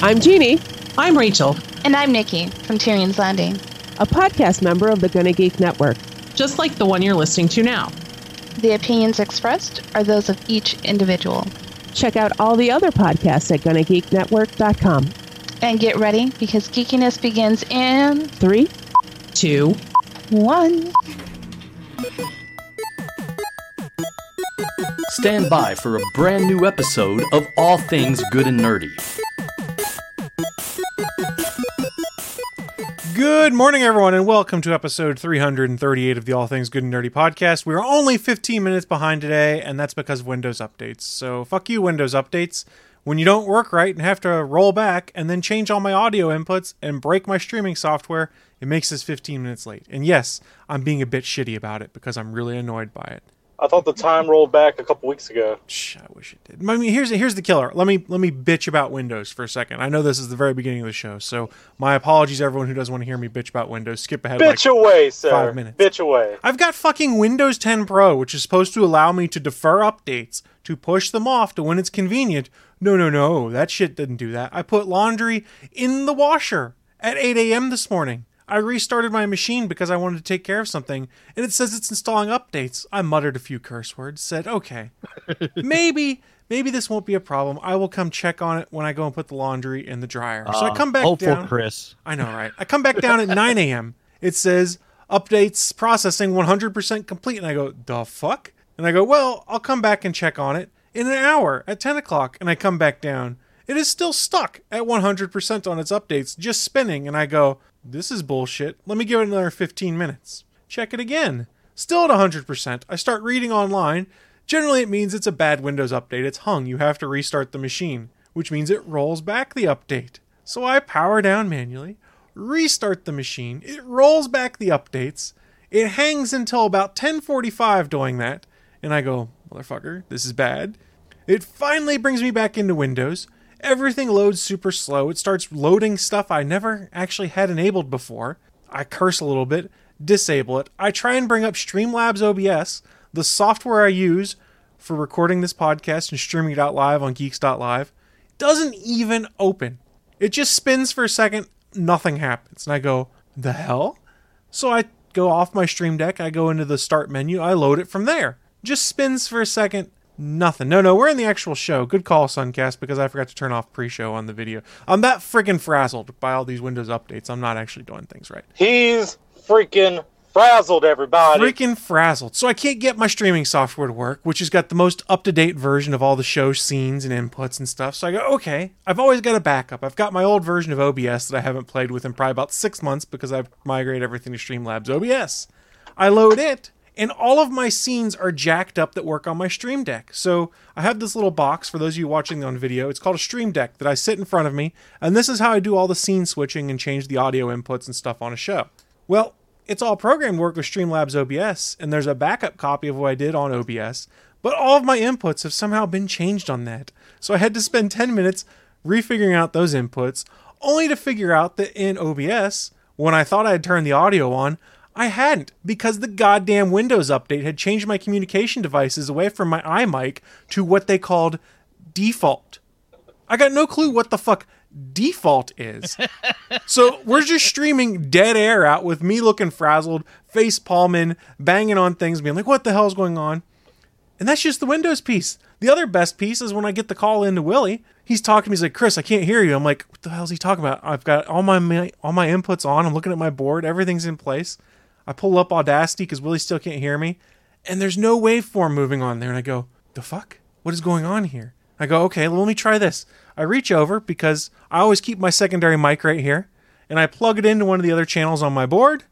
I'm Jeannie, I'm Rachel. And I'm Nikki from Tyrion's Landing. a podcast member of the Gonna Geek Network. Just like the one you're listening to now. The opinions expressed are those of each individual. Check out all the other podcasts at GonnaGeekNetwork.com. And get ready because geekiness begins in three, two, one. Stand by for a brand new episode of All Things Good and Nerdy. Good morning, everyone, and welcome to episode 338 of the All Things Good and Nerdy podcast. We're only 15 minutes behind today, and that's because of Windows updates. So, fuck you, Windows updates. When you don't work right and have to roll back and then change all my audio inputs and break my streaming software, it makes us 15 minutes late. And yes, I'm being a bit shitty about it because I'm really annoyed by it. I thought the time rolled back a couple weeks ago. Shh, I wish it did. I mean, here's here's the killer. Let me let me bitch about Windows for a second. I know this is the very beginning of the show, so my apologies, everyone who doesn't want to hear me bitch about Windows. Skip ahead. like, Bitch away, sir. five minutes. Bitch away. I've got fucking Windows 10 Pro, which is supposed to allow me to defer updates, to push them off to when it's convenient. No, no, no, that shit didn't do that. I put laundry in the washer at 8 a.m. this morning. I restarted my machine because I wanted to take care of something, and it says it's installing updates. I muttered a few curse words, said, okay, maybe, maybe this won't be a problem. I will come check on it when I go and put the laundry in the dryer. so I ah, come back hopeful down. Chris. I know, right? I come back down at 9 a.m. It says updates processing 100% complete. And I go, the fuck? And I go, well, I'll come back and check on it in an hour at 10 o'clock. And I come back down. It is still stuck at 100% on its updates, just spinning. And I go, this is bullshit. Let me give it another 15 minutes. Check it again. Still at 100%. I start reading online. Generally, it means it's a bad Windows update. It's hung. You have to restart the machine, which means it rolls back the update. So I power down manually, restart the machine. It rolls back the updates. It hangs until about 10:45 doing that, and I go, "Motherfucker, this is bad." It finally brings me back into Windows. Everything loads super slow. It starts loading stuff I never actually had enabled before. I curse a little bit, disable it. I try and bring up Streamlabs OBS, the software I use for recording this podcast and streaming it out live on geeks.live. Doesn't even open. It just spins for a second, nothing happens. And I go, the hell? So I go off my Stream Deck, I go into the start menu, I load it from there. Just spins for a second, nothing. No, no, we're in the actual show. Good call, Suncast, because I forgot to turn off pre show on the video. I'm that friggin' frazzled by all these Windows updates. I'm not actually doing things right. He's freaking frazzled, everybody. Freaking frazzled. So I can't get my streaming software to work, which has got the most up to date version of all the show scenes and inputs and stuff. So I go, okay, I've always got a backup. I've got my old version of OBS that I haven't played with in probably about six months because I've migrated everything to Streamlabs OBS. I load it, and all of my scenes are jacked up that work on my Stream Deck. So I have this little box for those of you watching on video. It's called a Stream Deck that I sit in front of me, and this is how I do all the scene switching and change the audio inputs and stuff on a show. Well, it's all programmed work with Streamlabs OBS, and there's a backup copy of what I did on OBS, but all of my inputs have somehow been changed on that. So I had to spend 10 minutes refiguring out those inputs, only to figure out that in OBS, when I thought I had turned the audio on, I hadn't because the goddamn Windows update had changed my communication devices away from my iMic to what they called default. I got no clue what the fuck default is. so we're just streaming dead air out with me looking frazzled, face palming, banging on things, being like, what the hell's going on? And that's just the Windows piece. The other best piece is when I get the call into Willie. He's talking to me. He's like, "Chris, I can't hear you." I'm like, "What the hell's he talking about?" I've got all my, my all my inputs on. I'm looking at my board. Everything's in place. I pull up Audacity because Willie still can't hear me, and there's no waveform moving on there. And I go, "The fuck? What is going on here?" I go, "Okay, well, let me try this." I reach over because I always keep my secondary mic right here, and I plug it into one of the other channels on my board.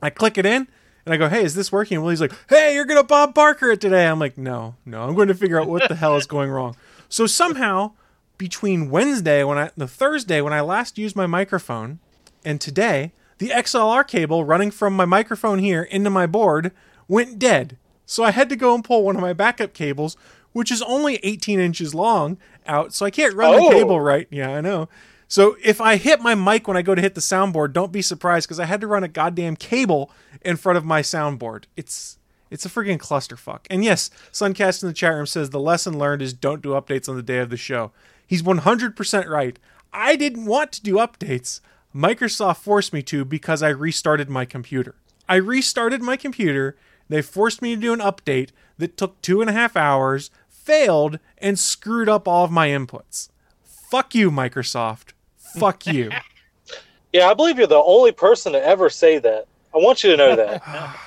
I click it in, and I go, "Hey, is this working?" And Willie's like, "Hey, you're gonna Bob Barker it today." I'm like, "No, no, I'm going to figure out what the hell is going wrong." So somehow, between Wednesday when I the Thursday when I last used my microphone, and today, the XLR cable running from my microphone here into my board went dead. So I had to go and pull one of my backup cables, which is only 18 inches long, out. So I can't run Oh. the cable right. Yeah, I know. So if I hit my mic when I go to hit the soundboard, don't be surprised because I had to run a goddamn cable in front of my soundboard. It's it's a freaking clusterfuck. And yes, Suncast in the chat room says the lesson learned is don't do updates on the day of the show. He's 100% right. I didn't want to do updates. Microsoft forced me to because I restarted my computer. I restarted my computer. They forced me to do an update that took two and a half hours, failed, and screwed up all of my inputs. Fuck you, Microsoft. Fuck you. Yeah, I believe you're the only person to ever say that. I want you to know that.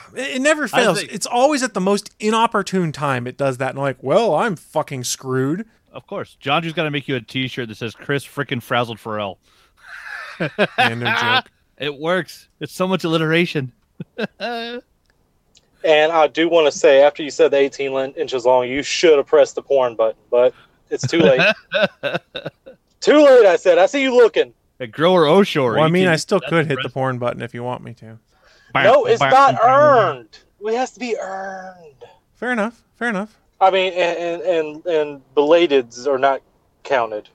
It, it never fails. think- It's always at the most inopportune time it does that. And I'm like, well, I'm fucking screwed. Of course. John just got to make you a t shirt that says Chris frickin' frazzled Pharrell. Yeah, no joke. It works. It's so much alliteration. And I do want to say, after you said the 18 inches long, you should have pressed the porn button, but it's too late. too late, I said. I see you looking. A grower Oshore. Well, I mean, can- I still could hit the porn button if you want me to. No, it's not earned. It has to be earned. Fair enough. Fair enough. I mean, and and and belateds are not counted.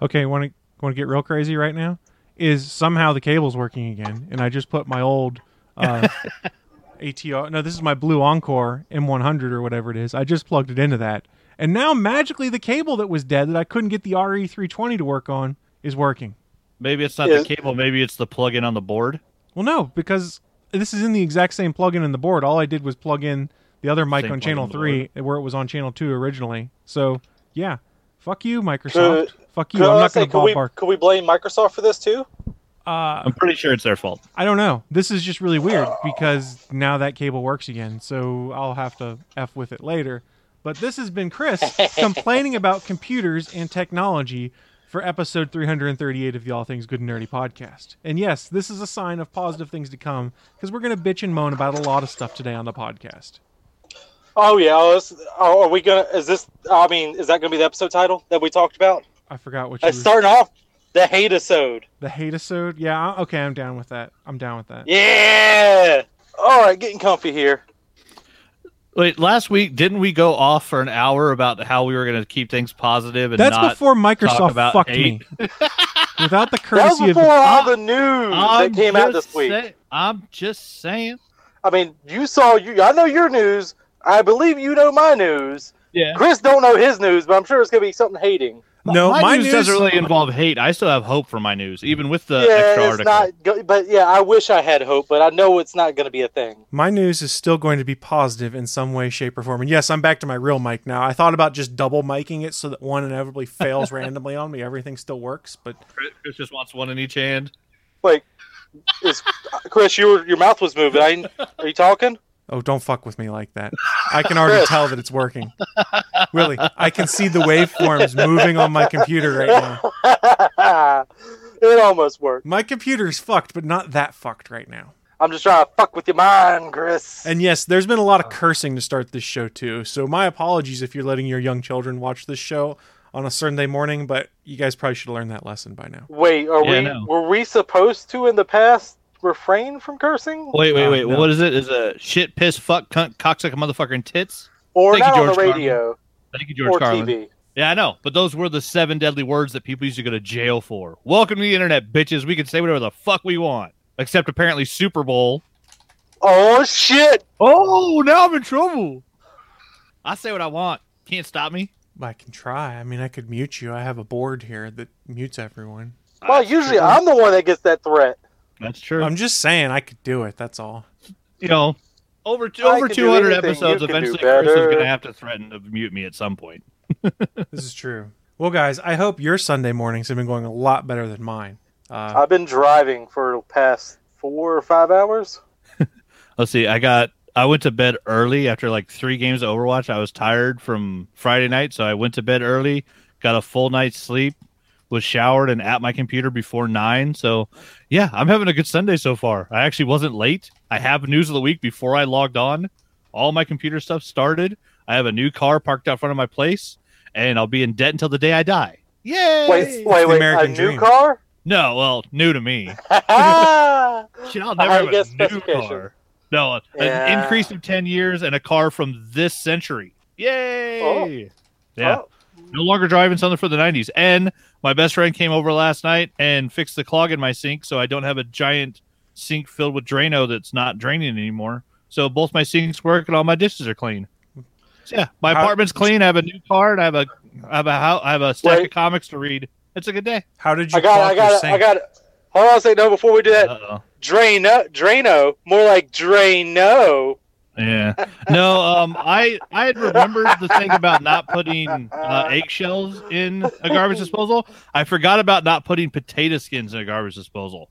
Okay, want to want to get real crazy right now? Is somehow the cable's working again, and I just put my old uh, ATR. No, this is my Blue Encore M100 or whatever it is. I just plugged it into that, and now magically the cable that was dead that I couldn't get the RE320 to work on is working. Maybe it's not Is- the cable. Maybe it's the plug-in on the board. Well, no, because this is in the exact same plug-in in the board. All I did was plug in the other mic Same on channel the three, where it was on channel two originally. So yeah, fuck you, Microsoft. Could- fuck you. Could, I'm not going to we ballpark. could we blame Microsoft for this too? Uh, I'm pretty sure it's their fault. I don't know. This is just really weird because now that cable works again. So I'll have to f with it later. But this has been Chris complaining about computers and technology for episode 338 of the All Things Good and Nerdy podcast. And yes, this is a sign of positive things to come because we're going to bitch and moan about a lot of stuff today on the podcast. Oh yeah. oh, oh, are we gonna? Is this? I mean, is that gonna be the episode title that we talked about? I forgot what you was, starting off the hate episode. the hate episode. Yeah, I- okay, I'm down with that. I'm down with that. Yeah. All right, getting comfy here. Wait, last week didn't we go off for an hour about how we were going to keep things positive and That's not before talk Microsoft about fucked hate? me. Without the That was courtesy of before all the- the news I'm that came out this week. say- I'm just saying. I mean, you saw you. I know your news. I believe you know my news. Yeah. Chris don't know his news, but I'm sure it's gonna be something hating. no, my, my news, news doesn't really involve hate. I still have hope for my news, even with the yeah, extra it's article. not. go- But yeah, I wish I had hope, but I know it's not gonna be a thing. My news is still going to be positive in some way, shape, or form. And yes, I'm back to my real mic now. I thought about just double miking it so that one inevitably fails randomly on me. Everything still works, but Chris Chris just wants one in each hand. Like, is Chris, your your mouth was moving. I, are you talking? Oh, don't fuck with me like that. I can already tell that it's working. Really, I can see the waveforms moving on my computer right now. it almost worked. My computer's fucked, but not that fucked right now. I'm just trying to fuck with your mind, Chris. And yes, there's been a lot of cursing to start this show too. So my apologies if you're letting your young children watch this show on a Sunday morning, but you guys probably should have learned that lesson by now. Wait, are Yeah, we no. were we supposed to in the past refrain from cursing? Wait, wait, Uh, wait. no. What is it? Is a shit, piss, fuck, cunt, cocksucker, motherfucker, and tits? Or Thank you, not on the George radio Thank you, George or Carlin. TV? Yeah, I know, but those were the seven deadly words that people used to go to jail for. Welcome to the internet, bitches. We can say whatever the fuck we want, except apparently Super Bowl. Oh shit! Oh, now I'm in trouble. I say what I want. Can't stop me. I can try. I mean, I could mute you. I have a board here that mutes everyone. Well, usually. I'm the one that gets that threat. That's true. I'm just saying I could do it. That's all. you know, over two, over 200 episodes. you can do Eventually, Chris is going to have to threaten to mute me at some point. This is true. Well, guys, I hope your Sunday mornings have been going a lot better than mine. Uh, I've been driving for the past four or five hours. Let's see. I got. I went to bed early after like three games of Overwatch. I was tired from Friday night, so I went to bed early. Got a full night's sleep. Was showered and at my computer before nine. So, yeah, I'm having a good Sunday so far. I actually wasn't late. I have news of the week before I logged on. All my computer stuff started. I have a new car parked out front of my place, and I'll be in debt until the day I die. Yay! Wait, wait, wait! A new dream. car? No, well, new to me. Shit, I'll I never have a new car. No, an increase of ten years and a car from this century. Yay! Oh. Yeah, Oh, no longer driving something from the '90s. And my best friend came over last night and fixed the clog in my sink, so I don't have a giant sink filled with Drano that's not draining anymore. So both my sinks work and all my dishes are clean. So yeah, my How- apartment's clean. I have a new car and I have a I have a house, I have a stack Wait. of comics to read. It's a good day. How did you I got, clock I got, sink? I got. Hold on a second. No, before we do that, Uh-oh. Drano, Drano, more like Drano. Yeah. No, um, I I had remembered the thing about not putting uh, eggshells in a garbage disposal. I forgot about not putting potato skins in a garbage disposal,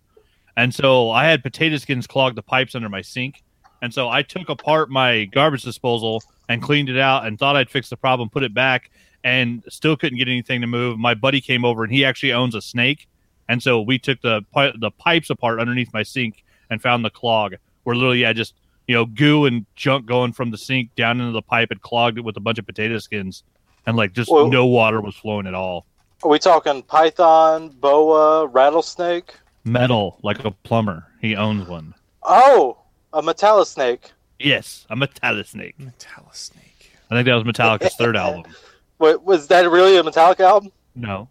and so I had potato skins clog the pipes under my sink, and so I took apart my garbage disposal and cleaned it out and thought I'd fix the problem, put it back, and still couldn't get anything to move. My buddy came over and he actually owns a snake, and so we took the the pipes apart underneath my sink and found the clog where literally I just you know, goo and junk going from the sink down into the pipe and clogged it with a bunch of potato skins, and like just Well- no water was flowing at all. Are we talking python, boa, rattlesnake? Metal, like a plumber. He owns one. Oh, a metallisnake. Yes, a metallic snake. Metallisnake. I think that was Metallica's third album. Wait, was that really a Metallica album? No,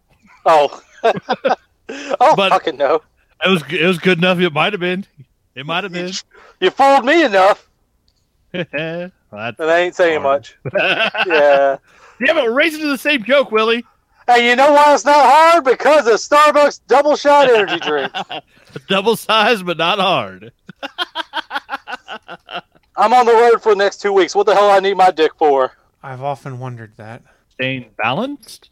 Oh, I don't oh, But- fucking know. it was it was good enough. It might have been. It might have been. You fooled me enough, Well, that- and I ain't saying Hard. much. Yeah. yeah, but we're racing to the same joke, Willie. Hey, you know why it's not hard? Because of Starbucks double shot energy drink. Double size, but not hard. I'm on the road for the next two weeks. What the hell I need my dick for? I've often wondered that. Staying balanced.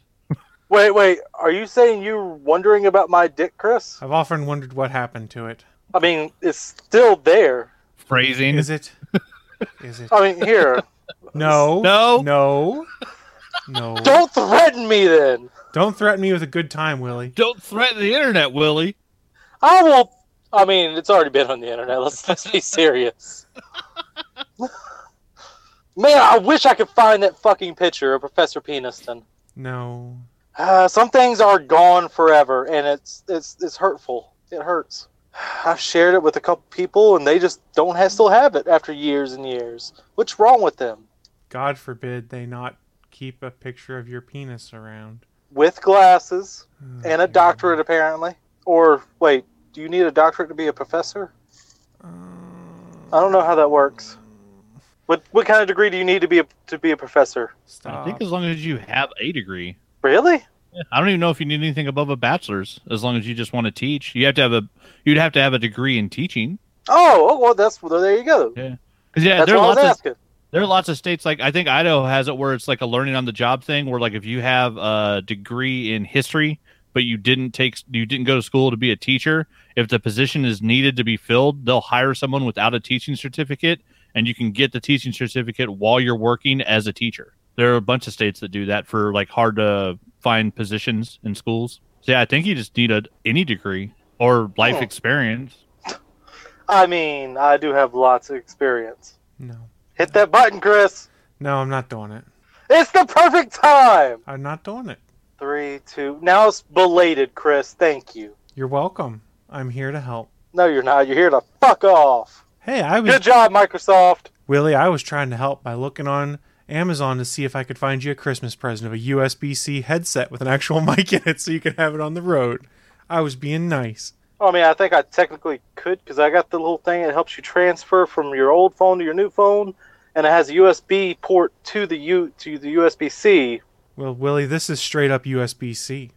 Wait, wait. Are you saying you're wondering about my dick, Chris? I've often wondered what happened to it. I mean, it's still there. Phrasing. Is it? Is it? I mean, here. No. No. No. No. Don't threaten me then. Don't threaten me with a good time, Willie. Don't threaten the internet, Willie. I will. I mean, it's already been on the internet. Let's let's be serious. Man, I wish I could find that fucking picture of Professor Peniston. No. Uh, some things are gone forever, and it's it's it's hurtful. It hurts. I've shared it with a couple people, and they just don't have, still have it after years and years. What's wrong with them? God forbid they not keep a picture of your penis around. With glasses Oh, and a dear. doctorate, apparently. Or wait, do you need a doctorate to be a professor? Uh, I don't know how that works. What what kind of degree do you need to be a, to be a professor? Stop. I think as long as you have a degree. Really? I don't even know if you need anything above a bachelor's. As long as you just want to teach, you have to have a you'd have to have a degree in teaching. Oh, oh well, that's well, there you go. Yeah, because yeah, that's there are I was lots of asking. there are lots of states like I think Idaho has it where it's like a learning on the job thing where like if you have a degree in history but you didn't take you didn't go to school to be a teacher, if the position is needed to be filled, they'll hire someone without a teaching certificate and you can get the teaching certificate while you're working as a teacher. There are a bunch of states that do that for like hard to find positions in schools. So yeah, I think you just need a any degree or life Hmm. experience. I mean, I do have lots of experience. No. Hit that button, Chris. No, I'm not doing it. It's the perfect time. I'm not doing it. Three, two. Now it's belated, Chris. Thank you. You're welcome. I'm here to help. No, you're not. You're here to fuck off. Hey, I was Good job, Microsoft. Willie, I was trying to help by looking on Amazon to see if I could find you a Christmas present of a USB C headset with an actual mic in it so you could have it on the road. I was being nice. I mean, I think I technically could because I got the little thing that helps you transfer from your old phone to your new phone, and it has a USB port to the U to the USB C. Well, Willie, this is straight up USB C.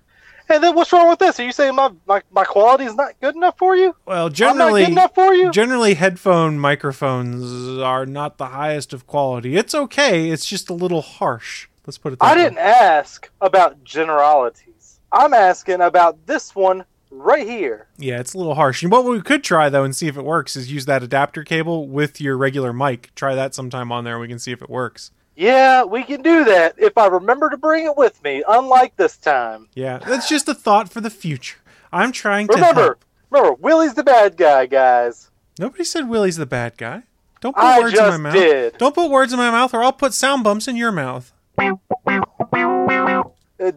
And then what's wrong with this? Are you saying my my, my quality is not good enough for you? Well, I'm not generally, good enough for you. generally headphone microphones are not the highest of quality. It's okay. It's just a little harsh. Let's put it that I way. didn't ask about generalities. I'm asking about this one right here. Yeah, it's a little harsh. And what we could try though and see if it works is use that adapter cable with your regular mic. Try that sometime on there and we can see if it works. Yeah, we can do that if I remember to bring it with me. Unlike this time. Yeah, that's just a thought for the future. I'm trying to Remember, help. remember, Willie's the bad guy, guys. Nobody said Willie's the bad guy. Don't put I words in my just mouth. did. Don't put words in my mouth or I'll put sound bumps in your mouth. It,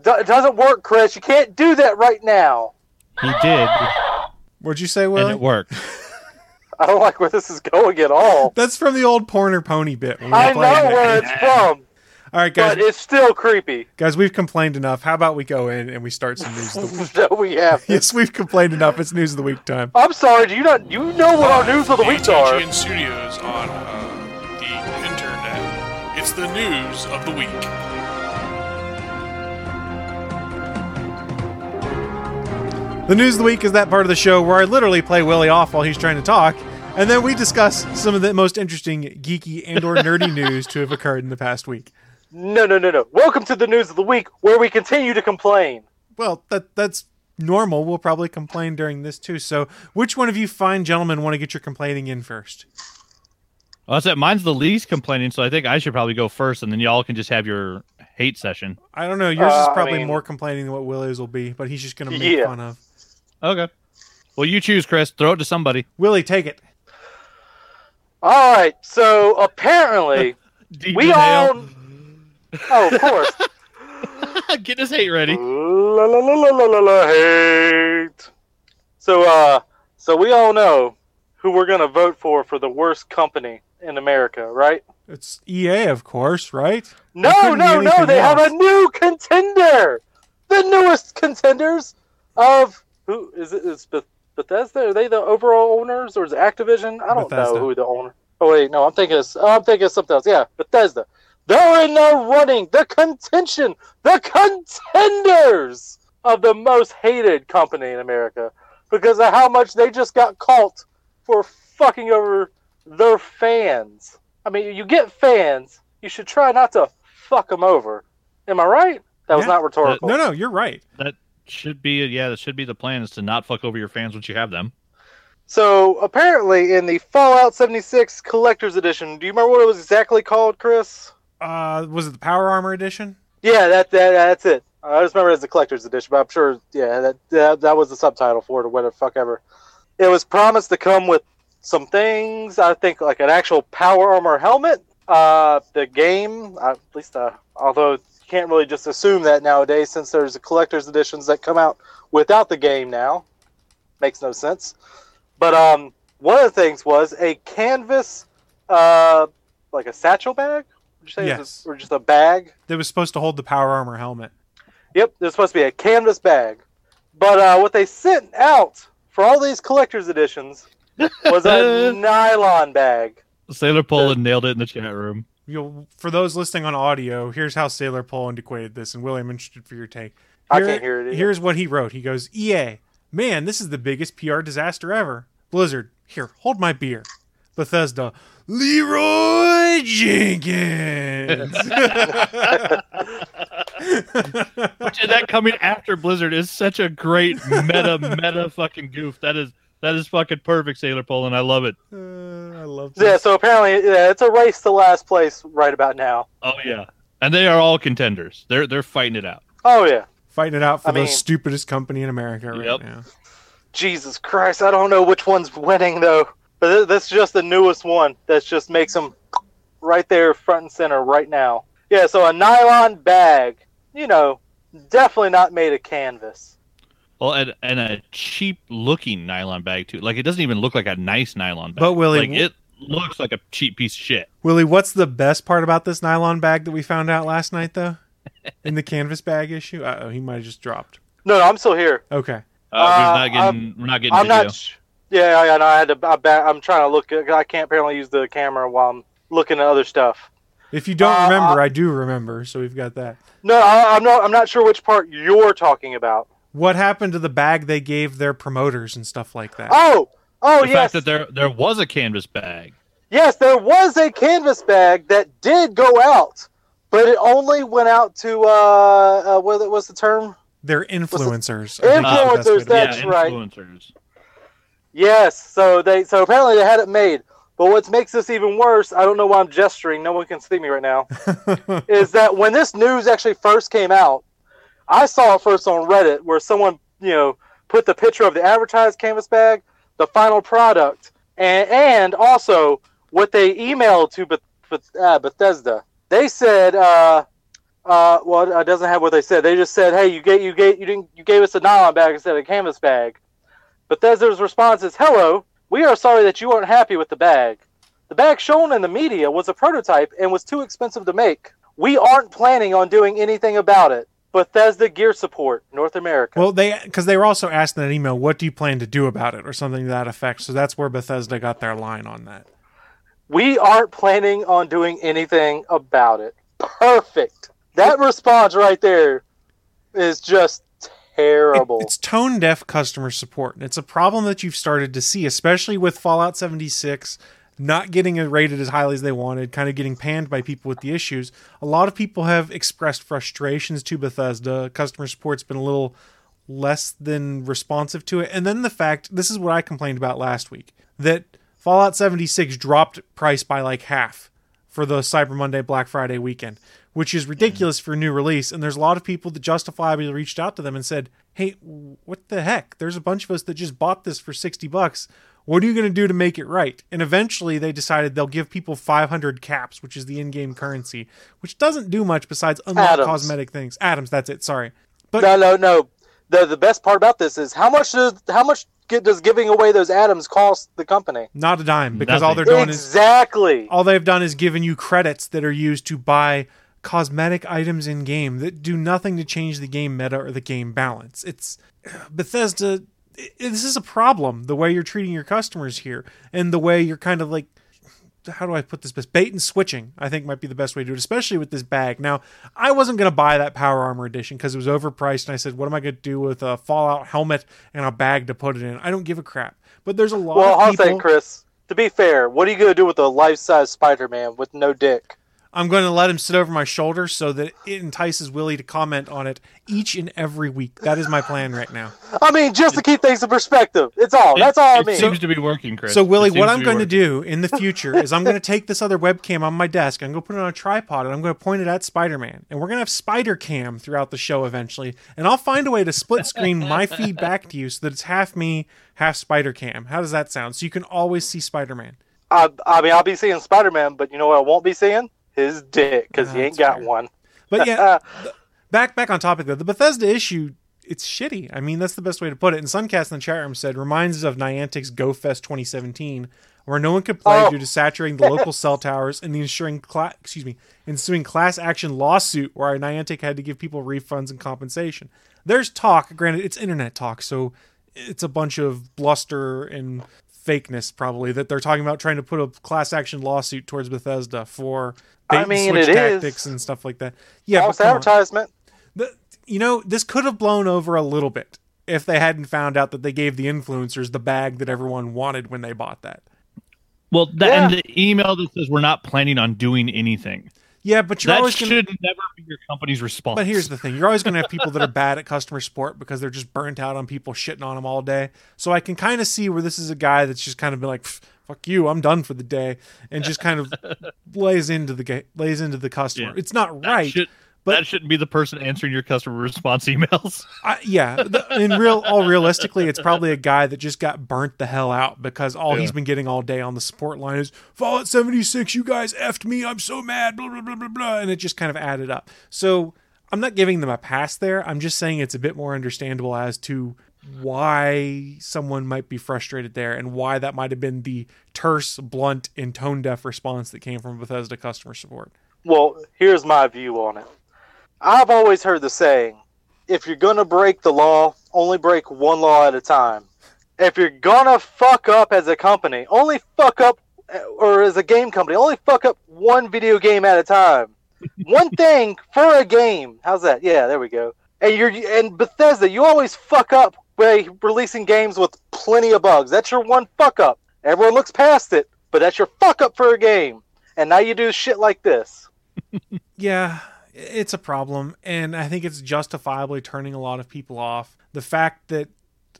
do- it doesn't work, Chris. You can't do that right now. He did, What'd you say, Willie? and Willie? it worked. I don't like where this is going at all. That's from the old Porner Pony bit. When I were playing know it. where it's from, All right, guys. but it's still creepy. Guys, we've complained enough. How about we go in and we start some news of the week? no, we have. yes, we've complained enough. It's news of the week time. I'm sorry. Do you not? You know what our news of the week are? ATGN Studios on uh, the internet. It's the news of the week. The news of the week is that part of the show where I literally play Willie off while he's trying to talk, and then we discuss some of the most interesting geeky and or nerdy news to have occurred in the past week. No, no, no, no. Welcome to the news of the week, where we continue to complain. Well, that that's normal. We'll probably complain during this too. So, which one of you fine gentlemen want to get your complaining in first? Well, I said mine's the least complaining, so I think I should probably go first, and then y'all can just have your hate session. I don't know. Yours is Uh, I probably mean- more complaining than what Willie's will be, but he's just going to make Yeah. fun of. Okay. Well, you choose, Chris. Throw it to somebody. Willie, take it. All right, so apparently we all. Oh, of course. get his hate ready. la, la, la, la, la, la, la, hate. So, uh, so we all know who we're gonna vote for for the worst company in America, right? It's EA, of course, right? No, no, no. anything They have a new contender. The newest contenders of who is it? Is Beth- Bethesda? Are they the overall owners, or is it Activision? I don't Bethesda. know who the owner. Oh wait, no, I'm thinking. Of, oh, I'm thinking of something else. Yeah, Bethesda. They're in the running, the contention, the contenders of the most hated company in America because of how much they just got caught for fucking over their fans. I mean, you get fans, you should try not to fuck them over. Am I right? That was Yeah. not rhetorical. No, no, you're right. That should be yeah. That should be the plan is to not fuck over your fans once you have them. So apparently, in the Fallout 76 Collector's Edition, do you remember what it was exactly called, Chris? Uh, was it the Power Armor edition? Yeah, that, that that's it. I just remember it as the Collector's Edition, but I'm sure, yeah, that that, that was the subtitle for it or whatever fuck ever. It was promised to come with some things. I think like an actual Power Armor helmet. Uh, the game, uh, at least, uh, although you can't really just assume that nowadays, since there's collector's editions that come out without the game now. Makes no sense. But um, one of the things was a canvas, uh, like a satchel bag. Would you say it was- Yes. or just a bag? That was supposed to hold the Power Armor helmet. Yep, there's supposed to be a canvas bag. But uh, what they sent out for all these collector's editions was a nylon bag. Sailor Poland nailed it in the chat room. You'll, for those listening on audio, here's how Sailor Poland equated this, and Willie, I'm interested for your take. I can't hear it either. Here's what he wrote. He goes, EA, man, this is the biggest PR disaster ever. Blizzard, here, hold my beer. Bethesda, Leroy Jenkins. Which is that coming after Blizzard is such a great meta meta fucking goof. That is that is fucking perfect, Sailor Poland. I love it. Uh, I love Yeah, so apparently yeah, it's a race to last place right about now. Oh yeah, and they are all contenders. They're they're fighting it out. Oh yeah. Fighting it out for I the mean- stupidest company in America right Yep. now. Jesus Christ, I don't know which one's winning though. But th- this is just the newest one that just makes them right there front and center right now. Yeah, so a nylon bag, you know, definitely not made of canvas. Well, and, and a cheap looking nylon bag too. Like it doesn't even look like a nice nylon bag. But, Willie, like it looks like a cheap piece of shit. Willie, what's the best part about this nylon bag that we found out last night, though? In the canvas bag issue? Uh oh, he might have just dropped. No, no, I'm still here. Okay. Uh, Uh, we're not getting we're not getting I'm video. not. sh- Yeah, yeah, no, I had to. I ba- I'm trying to look. I can't apparently use the camera while I'm looking at other stuff. If you don't Uh, remember, uh, I do remember, so we've got that. No, I, I'm not. I'm not sure which part you're talking about. What happened to the bag they gave their promoters and stuff like that? Oh, oh the yes, fact that there there was a canvas bag. yes. There was a canvas bag that did go out, but it only went out to uh, uh what was the term? They're influencers. I think is the Influencers, to- That's yeah, right. influencers. Yes. So they. So apparently they had it made. But what makes this even worse, I don't know why I'm gesturing. No one can see me right now. is that when this news actually first came out, I saw it first on Reddit where someone, you know, put the picture of the advertised canvas bag, the final product, and and also what they emailed to Beth- Beth- uh, Bethesda. They said, uh, uh, well, it doesn't have what they said. They just said, hey, you gave you gave you didn't you gave us a nylon bag instead of a canvas bag. Bethesda's response is, hello, we are sorry that you aren't happy with the bag. The bag shown in the media was a prototype and was too expensive to make. We aren't planning on doing anything about it. Bethesda Gear Support, North America. Well, they because they were also asked in that email, "What do you plan to do about it?" or something to that effect. So that's where Bethesda got their line on that. we aren't planning on doing anything about it. Perfect. That response right there is just terrible. It's tone deaf customer support. And it's a problem that you've started to see, especially with Fallout 76 not getting rated as highly as they wanted, kind of getting panned by people with the issues. A lot of people have expressed frustrations to Bethesda. Customer support's been a little less than responsive to it. And then the fact this is what I complained about last week that Fallout 76 dropped price by like half for the Cyber Monday Black Friday weekend, which is ridiculous for a new release. And there's a lot of people that justifiably reached out to them and said, "Hey, what the heck? There's a bunch of us that just bought this for 60 bucks. What are you going to do to make it right?" And eventually they decided they'll give people 500 caps, which is the in-game currency, which doesn't do much besides unlock Atoms. cosmetic things. Atoms, that's it. Sorry. But no, no, no. The the best part about this is how much does how much does giving away those atoms cost the company? not a dime because all they're doing is exactly. all they've done is given you credits that are used to buy cosmetic items in game that do nothing to change the game meta or the game balance. It's Bethesda. This is a problem. The way you're treating your customers here, and the way you're kind of like, how do I put this best? Bait and switching. I think might be the best way to do it, especially with this bag. Now, I wasn't gonna buy that Power Armor edition because it was overpriced, and I said, what am I gonna do with a Fallout helmet and a bag to put it in? I don't give a crap. But there's a lot Well, I'll people. say, Chris. To be fair, what are you gonna do with a life-size Spider-Man with no dick? I'm going to let him sit over my shoulder so that it entices Willie to comment on it each and every week. That is my plan right now. I mean, just to keep things in perspective. It's all. That's all I It mean. seems to be working, Chris. So, Willie, what I'm be going to do in the future is I'm going to take this other webcam on my desk. I'm going to put it on a tripod and I'm going to point it at Spider Man. And we're going to have Spider Cam throughout the show eventually. And I'll find a way to split screen my feed back to you so that it's half me, half Spider Cam. How does that sound? So you can always see Spider Man. I, I mean, I'll be seeing Spider-Man, but you know what I won't be seeing? His dick, because he Ah, ain't got fair. one. But yeah, back back on topic though, the Bethesda issue, it's shitty. I mean, that's the best way to put it. And Suncast in the chat room said reminds us of Niantic's Go Fest 2017, where no one could play Oh. due to saturating the local cell towers and the ensuing cla- excuse me ensuing class action lawsuit where Niantic had to give people refunds and compensation. There's talk, granted it's internet talk, so it's a bunch of bluster and fakeness probably that they're talking about trying to put a class action lawsuit towards Bethesda for bait I and switch it is. tactics and stuff like that. Yeah, False but come on. advertisement. The, you know, this could have blown over a little bit if they hadn't found out that they gave the influencers the bag that everyone wanted when they bought that. Well, that, Yeah. and the email that says we're not planning on doing anything. Yeah, but you're that always going to. should never be your company's response. But here's the thing: you're always going to have people that are bad at customer support because they're just burnt out on people shitting on them all day. So I can kind of see where this is a guy that's just kind of been like, "Fuck you, I'm done for the day," and just kind of lays into the lays into the customer. Yeah. It's not right. should, but- that shouldn't be the person answering your customer response emails. I, yeah, the, in real, all realistically, it's probably a guy that just got burnt the hell out because all he's been getting all day on the support line is Fallout 76. You guys effed me. I'm so mad. Blah blah blah blah blah, and it just kind of added up. So I'm not giving them a pass there. I'm just saying it's a bit more understandable as to why someone might be frustrated there and why that might have been the terse, blunt, and tone deaf response that came from Bethesda customer support. Well, here's my view on it. I've always heard the saying, if you're gonna break the law, only break one law at a time. If you're gonna fuck up as a company, only fuck up, or as a game company, only fuck up one video game at a time. one thing for a game. How's that? Yeah, there we go. And you're and Bethesda, you always fuck up by releasing games with plenty of bugs. That's your one fuck up. Everyone looks past it, but that's your fuck up for a game. And now you do shit like this. Yeah, it's a problem, and I think it's justifiably turning a lot of people off. The fact that,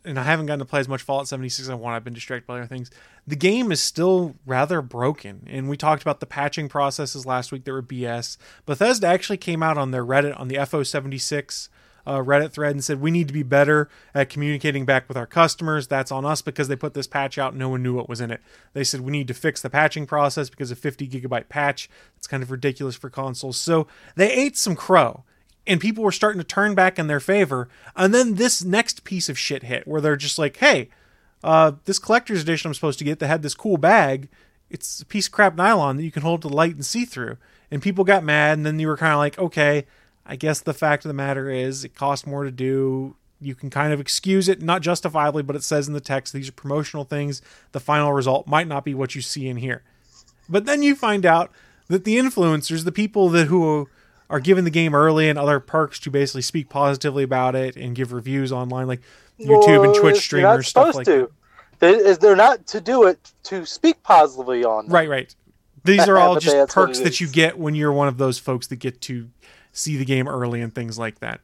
and I haven't gotten to play as much Fallout 76 as I want, I've been distracted by other things. The game is still rather broken, and we talked about the patching processes last week that were BS. Bethesda actually came out on their Reddit on the FO76 uh, Reddit thread and said we need to be better at communicating back with our customers. That's on us because they put this patch out. No one knew what was in it. They said we need to fix the patching process because a 50 gigabyte patch. It's kind of ridiculous for consoles. So they ate some crow. And people were starting to turn back in their favor. And then this next piece of shit hit where they're just like, hey, uh, this collector's edition I'm supposed to get that had this cool bag, it's a piece of crap nylon that you can hold to the light and see through. And people got mad, and then you were kind of like, okay, I guess the fact of the matter is it costs more to do. You can kind of excuse it, not justifiably, but it says in the text these are promotional things. The final result might not be what you see in here. But then you find out that the influencers, the people that who are giving the game early and other perks to basically speak positively about it and give reviews online, like YouTube and Well, Twitch you're not streamers, stuff supposed like to. They, they're not to do it to speak positively on. that. Right, right. These are all just perks that you get when you're one of those folks that get to see the game early and things like that.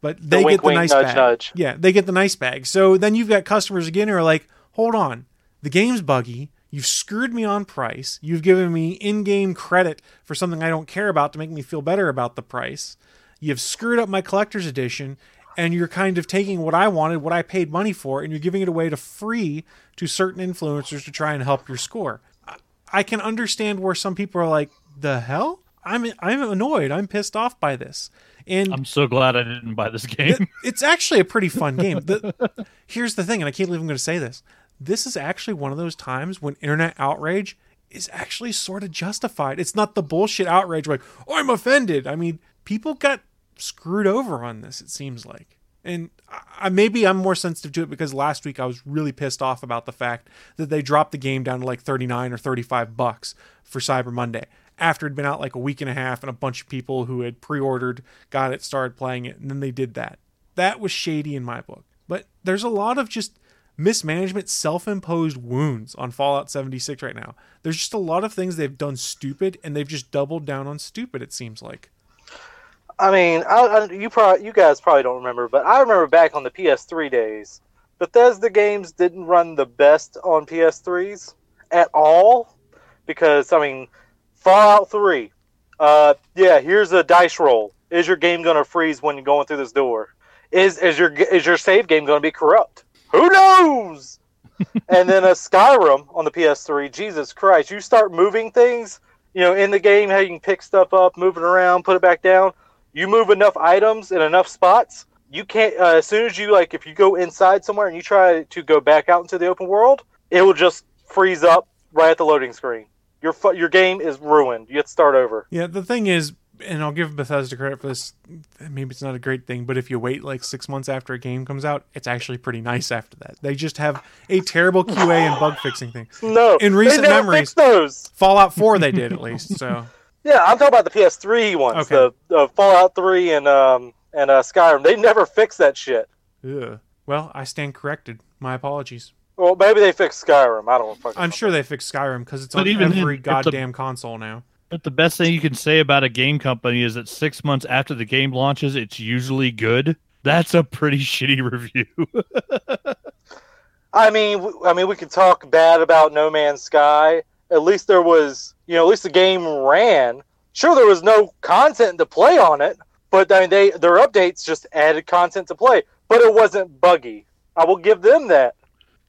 But they wink, get the wink, nice nudge, bag. nudge. Yeah, they get the nice bag. So then you've got customers again who are like, hold on, the game's buggy. You've screwed me on price. You've given me in game credit for something I don't care about to make me feel better about the price. You've screwed up my collector's edition, and you're kind of taking what I wanted, what I paid money for, and you're giving it away to free to certain influencers to try and help your score. I can understand where some people are like, the hell? I'm I'm annoyed. I'm pissed off by this. And I'm so glad I didn't buy this game. it- it's actually a pretty fun game. The, here's the thing, and I can't believe I'm going to say this. This is actually one of those times when internet outrage is actually sort of justified. It's not the bullshit outrage like, oh, I'm offended. I mean, people got screwed over on this, it seems like. And I, maybe I'm more sensitive to it because last week I was really pissed off about the fact that they dropped the game down to like 39 or 35 bucks for Cyber Monday after it'd been out like a week and a half and a bunch of people who had pre-ordered got it started playing it and then they did that. That was shady in my book. But there's a lot of just mismanagement self-imposed wounds on fallout 76 right now. There's just a lot of things they've done stupid and they've just doubled down on stupid it seems like. I mean, I, I, you probably, you guys probably don't remember, but I remember back on the PS3 days, Bethesda games didn't run the best on PS3s at all, because I mean, Fallout 3, uh, yeah, here's a dice roll. Is your game gonna freeze when you're going through this door? Is is your is your save game gonna be corrupt? Who knows? and then a Skyrim on the PS3. Jesus Christ, you start moving things, you know, in the game, how you can pick stuff up, move it around, put it back down you move enough items in enough spots you can't uh, as soon as you like if you go inside somewhere and you try to go back out into the open world it will just freeze up right at the loading screen your your game is ruined. You have to start over. Yeah the thing is and i'll give bethesda credit for this maybe it's not a great thing but if you wait like six months after a game comes out it's actually pretty nice after that. They just have a terrible qa and bug fixing thing. No In recent they never memories- those. Fallout 4 they did at least so. Yeah i'm talking about the ps3 ones Okay. the, the fallout 3 and um and uh, skyrim. They never fixed that shit. Ugh. well i stand corrected. My apologies well maybe they fixed skyrim i don't fucking i'm sure they fixed skyrim because it's But on even every then, if the- goddamn console now But the best thing you can say about a game company is that six months after the game launches, it's usually good. That's a pretty shitty review. I mean, w- I mean, we could talk bad about No Man's Sky. At least there was, you know, at least the game ran. Sure, there was no content to play on it, but I mean, they their updates just added content to play. But it wasn't buggy. I will give them that.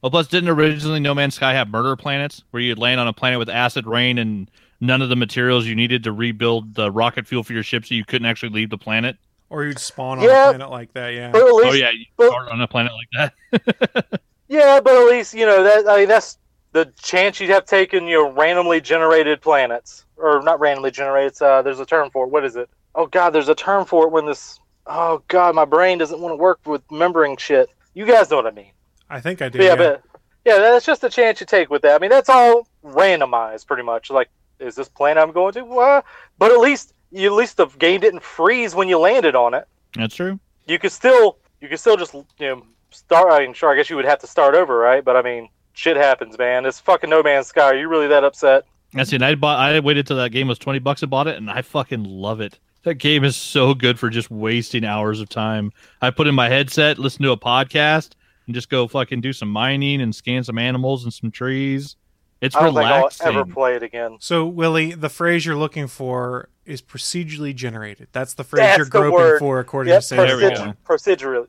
Well, plus, didn't originally No Man's Sky have murder planets where you'd land on a planet with acid rain and none of the materials you needed to rebuild the rocket fuel for your ship, so you couldn't actually leave the planet? or you'd spawn on Yeah. a planet like that yeah But at least, Oh yeah, you but- start on a planet like that. yeah, but at least you know that. I mean, that's the chance you'd have taken. You know, randomly generated planets, or not randomly generated. It's, uh, there's a term for it. What is it? Oh God, there's a term for it when this. Oh God, my brain doesn't want to work with remembering shit. You guys know what I mean. I think i do yeah, yeah, but yeah, that's just a chance you take with that. I mean, that's all randomized, pretty much. Like, is this planet I'm going to? Well, but at least, you, at least the game didn't freeze when you landed on it. That's true. You could still, you could still just, you know, start. I mean, sure, I guess you would have to start over, right? But I mean, shit happens, man. It's fucking No Man's Sky. Are you really that upset? That's it. I bought. I waited till that game was twenty bucks and bought it, and I fucking love it. That game is so good for just wasting hours of time. I put in my headset, listen to a podcast, and just go fucking do some mining and scan some animals and some trees. It's I don't relaxing. think I'll ever play it again. So, Willie, the phrase you're looking for is procedurally generated. That's the phrase That's you're the groping word. for, according Yep, to Sarah. There we procedurally. go.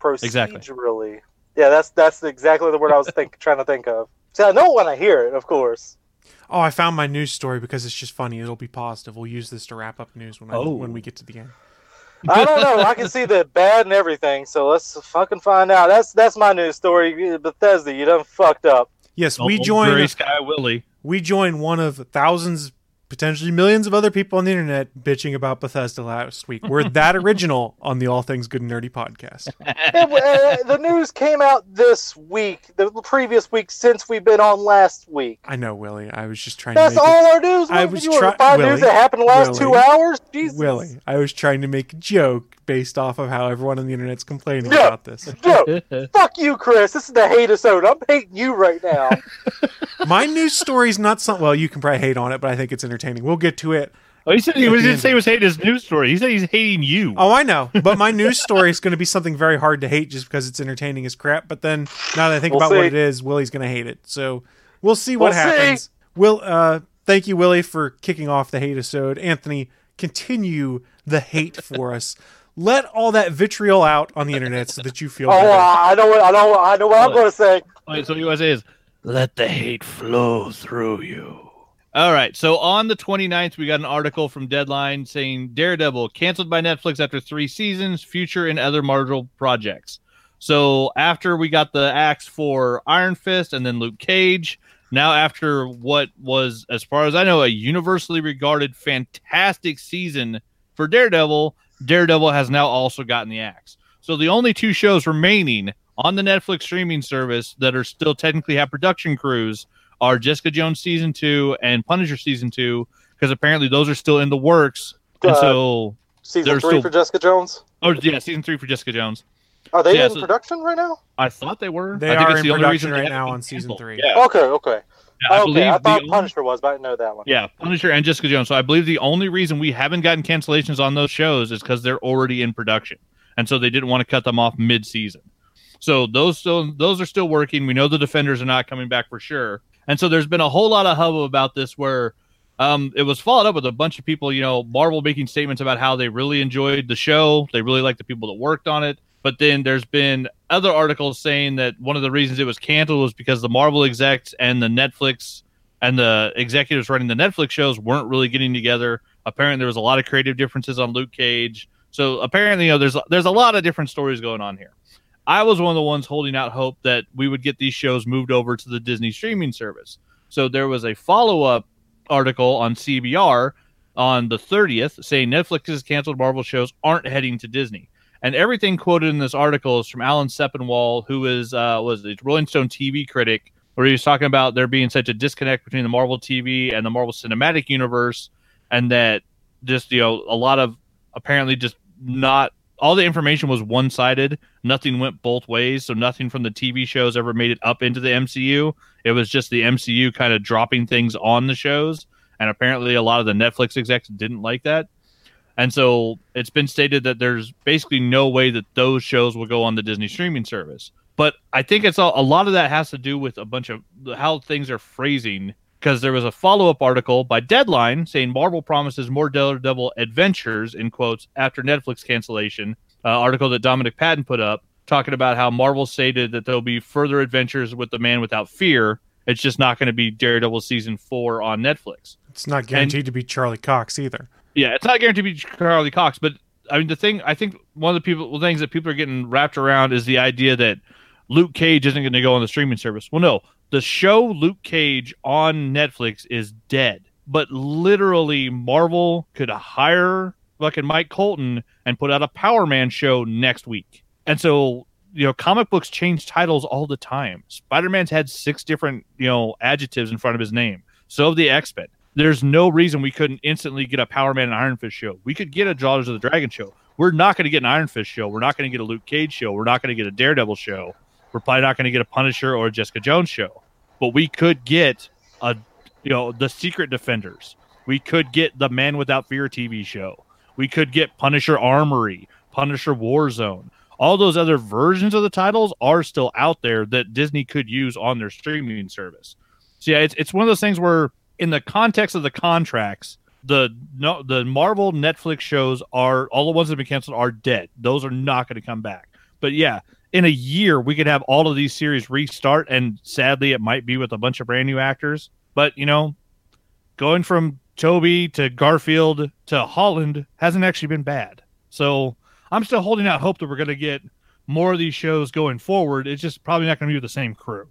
Procedurally. Exactly. Yeah, that's that's exactly the word I was think, trying to think of. See, I know when I hear it, of course. Oh, I found my news story because it's just funny. It'll be positive. We'll use this to wrap up news when I, Oh. when we oh. get to the end. I don't know. I can see the bad and everything, so let's fucking find out. That's that's my news story. Bethesda, you done fucked up. Yes, we Old join Gray Sky Willie. we join one of thousands potentially millions of other people on the internet bitching about Bethesda last week. We're that original on the All Things Good and Nerdy podcast. It- uh, the news came out this week, the previous week since we've been on last week. I know, Willie. I was just trying That's to make all our news. I What, was you want try- five Willie, news that happened the last two hours. Jesus. Willie. I was trying to make a joke based off of how everyone on the internet's complaining Yeah. about this. No, fuck you, Chris. This is the hate episode. I'm hating you right now. My news story's not something. Well, you can probably hate on it, but I think it's entertaining. We'll get to it. Oh, he said he was, didn't say he was hating his news story. He said he's hating you. Oh, I know. But my news story is going to be something very hard to hate just because it's entertaining as crap. But then now that I think We'll about what it is, Willie's going to hate it. So we'll see what We'll see. happens. Will, uh, thank you, Willie, for kicking off the hate episode. Anthony, continue the hate for us. Let all that vitriol out on the internet so that you feel oh, better. I know what I know. I know what I'm going to say. Wait, so what you want to say is let the hate flow through you. All right. So on the 29th, we got an article from Deadline saying Daredevil canceled by Netflix after three seasons, future and other Marvel projects. So after we got the axe for Iron Fist and then Luke Cage, now after what was, as far as I know, a universally regarded fantastic season for Daredevil, Daredevil has now also gotten the axe. So the only two shows remaining on the Netflix streaming service that are still technically have production crews are Jessica Jones season two and Punisher season two, because apparently those are still in the works. And Uh, so, Season three still- for Jessica Jones. oh yeah, season three for Jessica Jones. Are they Yeah, in so- production right now? I thought they were. They I think are it's in the only production reason right now on season canceled. three. Yeah, Okay, okay. yeah, I okay, believe I the thought only- Punisher was, but I didn't know that one. Yeah, Punisher and Jessica Jones. So I believe the only reason we haven't gotten cancellations on those shows is because they're already in production, and so they didn't want to cut them off mid-season. So those still those are still working. We know the defenders are not coming back for sure, and so there's been a whole lot of hubbub about this where. Um, it was followed up with a bunch of people, you know, Marvel making statements about how they really enjoyed the show. They really liked the people that worked on it. But then there's been other articles saying that one of the reasons it was canceled was because the Marvel execs and the Netflix and the executives running the Netflix shows weren't really getting together. Apparently, there was a lot of creative differences on Luke Cage. So apparently, you know, there's there's a lot of different stories going on here. I was one of the ones holding out hope that we would get these shows moved over to the Disney streaming service. So there was a follow up article on CBR on the 30th saying Netflix's canceled Marvel shows aren't heading to Disney. And everything quoted in this article is from Alan Sepinwall, who is uh, was a Rolling Stone TV critic, where he was talking about there being such a disconnect between the Marvel TV and the Marvel Cinematic Universe, and that just you know a lot of apparently just not all the information was one sided. Nothing went both ways, so nothing from the TV shows ever made it up into the MCU. It was just the MCU kind of dropping things on the shows, and apparently a lot of the Netflix execs didn't like that. And so it's been stated that there's basically no way that those shows will go on the Disney streaming service. But I think it's a, a lot of that has to do with a bunch of how things are phrasing. Because there was a follow up article by Deadline saying Marvel promises more Daredevil adventures, in quotes, after Netflix cancellation. Uh, article that Dominic Patten put up talking about how Marvel stated that there'll be further adventures with the Man Without Fear. It's just not going to be Daredevil season four on Netflix. It's not guaranteed to be Charlie Cox either. Yeah, it's not guaranteed to be Charlie Cox, but I mean the thing I think one of the people the things that people are getting wrapped around is the idea that Luke Cage isn't going to go on the streaming service. Well, no, the show Luke Cage on Netflix is dead. But literally, Marvel could hire fucking Mike Colter and put out a Power Man show next week. And so, you know, comic books change titles all the time. Spider Man's had six different, you know, adjectives in front of his name. So the X Men there's no reason we couldn't instantly get a Power Man and Iron Fist show. We could get a Daughters of the Dragon show. We're not going to get an Iron Fist show. We're not going to get a Luke Cage show. We're not going to get a Daredevil show. We're probably not going to get a Punisher or a Jessica Jones show. But we could get a, you know, the Secret Defenders. We could get the Man Without Fear TV show. We could get Punisher Armory, Punisher Warzone. All those other versions of the titles are still out there that Disney could use on their streaming service. So yeah, it's it's one of those things where in the context of the contracts, the no the Marvel Netflix shows are all the ones that have been canceled are dead. Those are not going to come back. But yeah, in a year we could have all of these series restart, and sadly, it might be with a bunch of brand new actors. But you know, going from Tobey to Garfield to Holland hasn't actually been bad. So I'm still holding out hope that we're going to get more of these shows going forward. It's just probably not going to be with the same crew.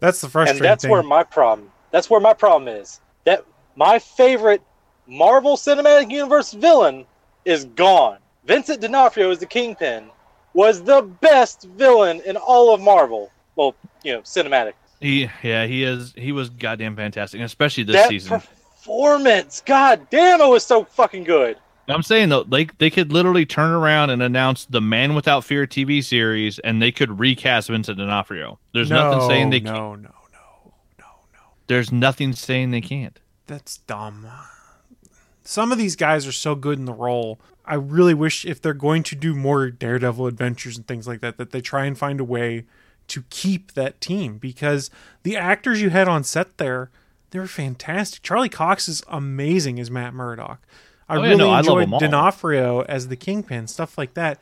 That's the and frustrating that's thing. where my problem. That's where my problem is. That my favorite Marvel Cinematic Universe villain is gone. Vincent D'Onofrio is the Kingpin was the best villain in all of Marvel. Well, you know, cinematic. He yeah he is he was goddamn fantastic, especially this that season. performance, god damn, it was so fucking good. I'm saying though, they they could literally turn around and announce the Man Without Fear TV series, and they could recast Vincent D'Onofrio. There's nothing saying they can't. no, no, no, no, no. There's nothing saying they can't. That's dumb. Some of these guys are so good in the role. I really wish if they're going to do more Daredevil adventures and things like that, that they try and find a way to keep that team because the actors you had on set there, they were fantastic. Charlie Cox is amazing as Matt Murdock. I Oh, yeah, really no, love enjoyed all. D'Onofrio as the Kingpin, stuff like that.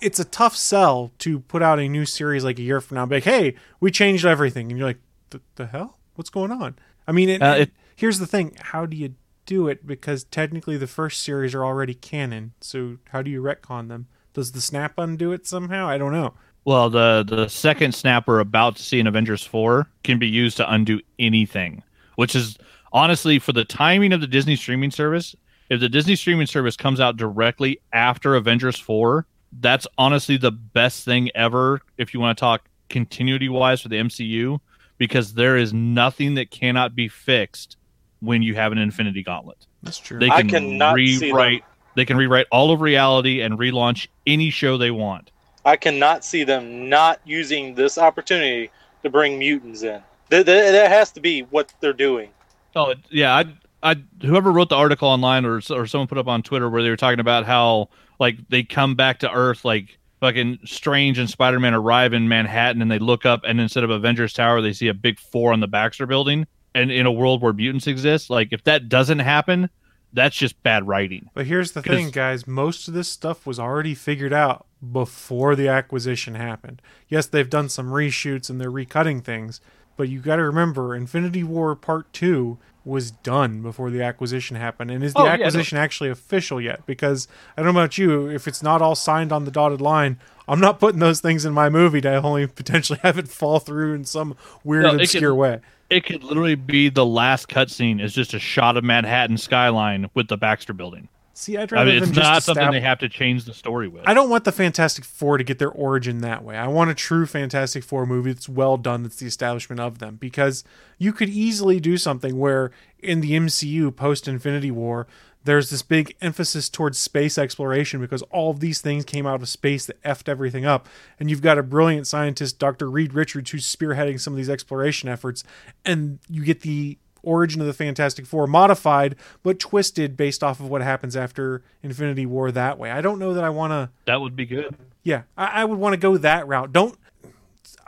It's a tough sell to put out a new series like a year from now, be like, "Hey, we changed everything," and you're like, "The, the hell? What's going on?" I mean, it, Uh, it- here's the thing: how do you do it? Because technically, the first series are already canon. So how do you retcon them? Does the snap undo it somehow? I don't know. Well, the the second snap we're about to see in Avengers four can be used to undo anything, which is honestly for the timing of the Disney streaming service. If the Disney streaming service comes out directly after Avengers four, that's honestly the best thing ever. If you want to talk continuity wise for the MCU, because there is nothing that cannot be fixed when you have an Infinity Gauntlet. That's true. They I can cannot see them. rewrite. They can rewrite all of reality and relaunch any show they want. I cannot see them not using this opportunity to bring mutants in. That, that, that has to be what they're doing. Oh yeah, I I whoever wrote the article online or or someone put up on Twitter where they were talking about how like they come back to Earth like fucking Strange and Spider Man arrive in Manhattan and they look up and instead of Avengers Tower they see a big four on the Baxter Building and in a world where mutants exist like if that doesn't happen that's just bad writing. But here's the thing, guys. Most of this stuff was already figured out before the acquisition happened. Yes, they've done some reshoots and they're recutting things, but you got to remember Infinity War Part 2 was done before the acquisition happened. And is the Oh, yeah, no. acquisition actually official yet? Because I don't know about you, if it's not all signed on the dotted line, I'm not putting those things in my movie to only potentially have it fall through in some weird, No, obscure can- way. It could literally be the last cutscene is just a shot of Manhattan skyline with the Baxter Building. See, I'd I mean, it's not something they have to change the story with. I don't want the Fantastic Four to get their origin that way. I want a true Fantastic Four movie that's well done, that's the establishment of them. Because you could easily do something where in the MCU post Infinity War, there's this big emphasis towards space exploration because all of these things came out of space that effed everything up. And you've got a brilliant scientist, Dr. Reed Richards, who's spearheading some of these exploration efforts. And you get the origin of the Fantastic Four modified but twisted based off of what happens after Infinity War that way. I don't know that I want to. That would be good. Yeah, I, I would want to go that route. Don't.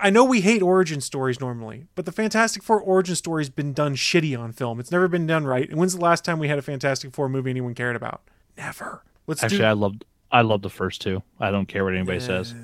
I know we hate origin stories normally, but the Fantastic Four origin story's been done shitty on film. It's never been done right. And when's the last time we had a Fantastic Four movie anyone cared about? Never. Let's Actually, do. I loved I love the first two. I don't care what anybody says.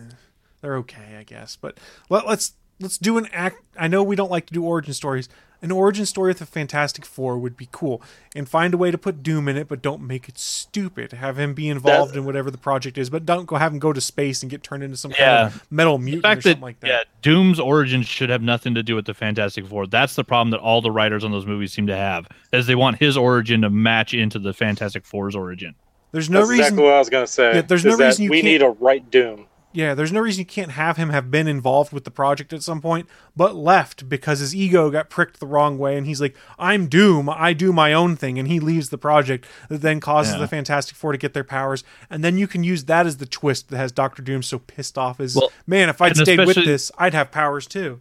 they're okay, I guess. But let, let's let's do an act. I know we don't like to do origin stories. An origin story with the Fantastic Four would be cool, and find a way to put Doom in it, but don't make it stupid. Have him be involved in whatever the project is, but don't go have him go to space and get turned into some kind of metal mutant fact or that, something like that. yeah, Doom's origin should have nothing to do with the Fantastic Four. That's the problem that all the writers on those movies seem to have, as they want his origin to match into the Fantastic Four's origin. There's no That's reason. exactly what I was going to say. Yeah, there's is no that reason you we can't- need a right Doom. Yeah, there's no reason you can't have him have been involved with the project at some point, but left because his ego got pricked the wrong way, and he's like, "I'm Doom. I do my own thing," and he leaves the project. That then causes Yeah. the Fantastic Four to get their powers, and then you can use that as the twist that has Doctor Doom so pissed off. Is Well, man, if I'd stayed with this, I'd have powers too.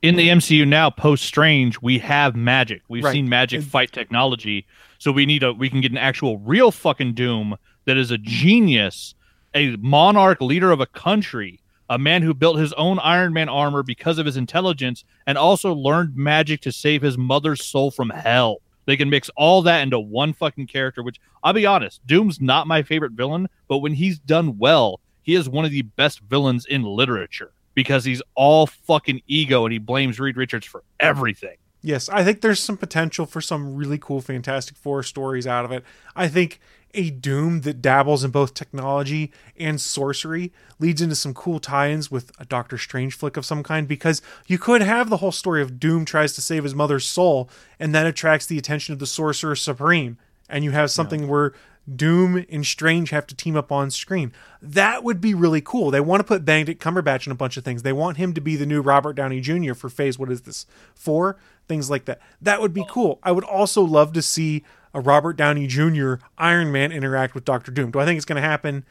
In the MCU now, post Strange, we have magic. We've Right. seen magic And- fight technology, so we need a we can get an actual real fucking Doom that is a genius, a monarch leader of a country, a man who built his own Iron Man armor because of his intelligence, and also learned magic to save his mother's soul from hell. They can mix all that into one fucking character, which I'll be honest, Doom's not my favorite villain, but when he's done well, he is one of the best villains in literature because he's all fucking ego and he blames Reed Richards for everything. Yes, I think there's some potential for some really cool Fantastic Four stories out of it. I think a Doom that dabbles in both technology and sorcery leads into some cool tie-ins with a Doctor Strange flick of some kind because you could have the whole story of Doom tries to save his mother's soul and that attracts the attention of the Sorcerer Supreme and you have something where Doom and Strange have to team up on screen. That would be really cool. They want to put Benedict Cumberbatch in a bunch of things. They want him to be the new Robert Downey Jr. for phase what is this? 4, things like that. That would be cool. I would also love to see a Robert Downey Jr. Iron Man interact with Doctor Doom. Do I think it's going to happen?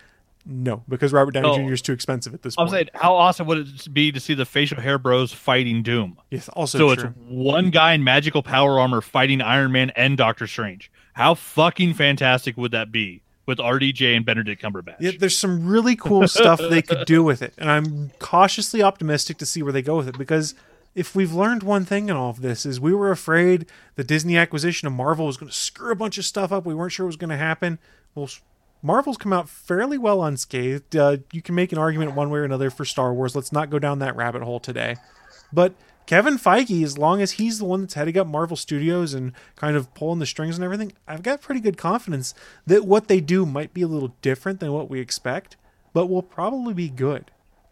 No, because Robert Downey Oh. Jr. is too expensive at this I'm point. saying, how awesome would it be to see the facial hair bros fighting Doom? yes, also so true. it's one guy in magical power armor fighting Iron Man and Doctor Strange. How fucking fantastic would that be with RDJ and Benedict Cumberbatch? Yeah, there's some really cool stuff they could do with it, and I'm cautiously optimistic to see where they go with it because if we've learned one thing in all of this is we were afraid the Disney acquisition of Marvel was going to screw a bunch of stuff up. We weren't sure it was going to happen. Well, Marvel's come out fairly well unscathed. Uh, you can make an argument one way or another for Star Wars. Let's not go down that rabbit hole today. But Kevin Feige, as long as he's the one that's heading up Marvel Studios and kind of pulling the strings and everything, I've got pretty good confidence that what they do might be a little different than what we expect, but will probably be good.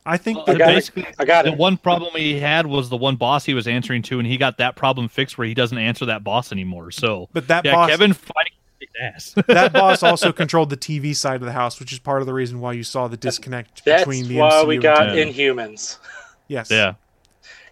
I think I that got it. basically, I got the it. one problem he had was the one boss he was answering to, and he got that problem fixed where he doesn't answer that boss anymore. So, But that yeah, boss- Kevin fighting kicked ass. that boss also controlled the TV side of the house, which is part of the reason why you saw the disconnect That's between the why MCU we got TV. Inhumans. Yes. yeah,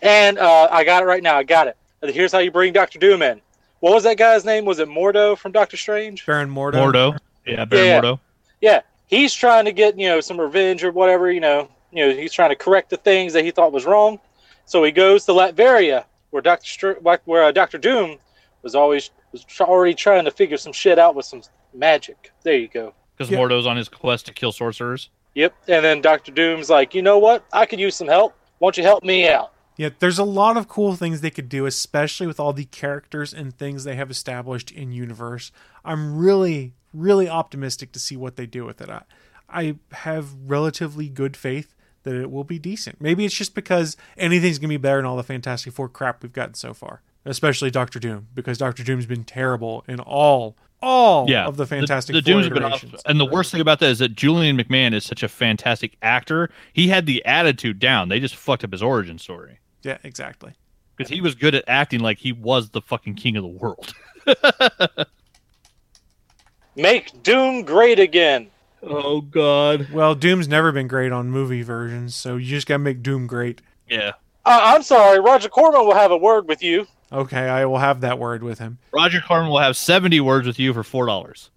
And uh, I got it right now. I got it. Here's how you bring Doctor Doom in. What was that guy's name? Was it Mordo from Doctor Strange? Baron Mordo. Mordo. Yeah, Baron Yeah. Mordo. Yeah, he's trying to get you know some revenge or whatever. You know, you know he's trying to correct the things that he thought was wrong. So he goes to Latveria, where Doctor Str- where uh, Doctor Doom was always was tr- already trying to figure some shit out with some magic. There you go. Because Yeah. Mordo's on his quest to kill sorcerers. Yep. And then Doctor Doom's like, you know what? I could use some help. Why don't you help me out? Yeah, there's a lot of cool things they could do, especially with all the characters and things they have established in universe. I'm really, really optimistic to see what they do with it. I, I have relatively good faith that it will be decent. Maybe it's just because anything's gonna be better than all the Fantastic Four crap we've gotten so far, especially Doctor Doom, because Doctor Doom's been terrible in all, all Yeah, of the Fantastic The, the Four Dooms have been off, and the worst thing about that is that Julian McMahon is such a fantastic actor. He had the attitude down. They just fucked up his origin story Yeah, exactly. because he was good at acting like he was the fucking king of the world. Make Doom great again. Oh God. Well, Doom's never been great on movie versions, so you just gotta make Doom great. Yeah. Uh, I'm sorry, Roger Corman will have a word with you. Okay, I will have that word with him. Roger Corman will have seventy words with you for four dollars.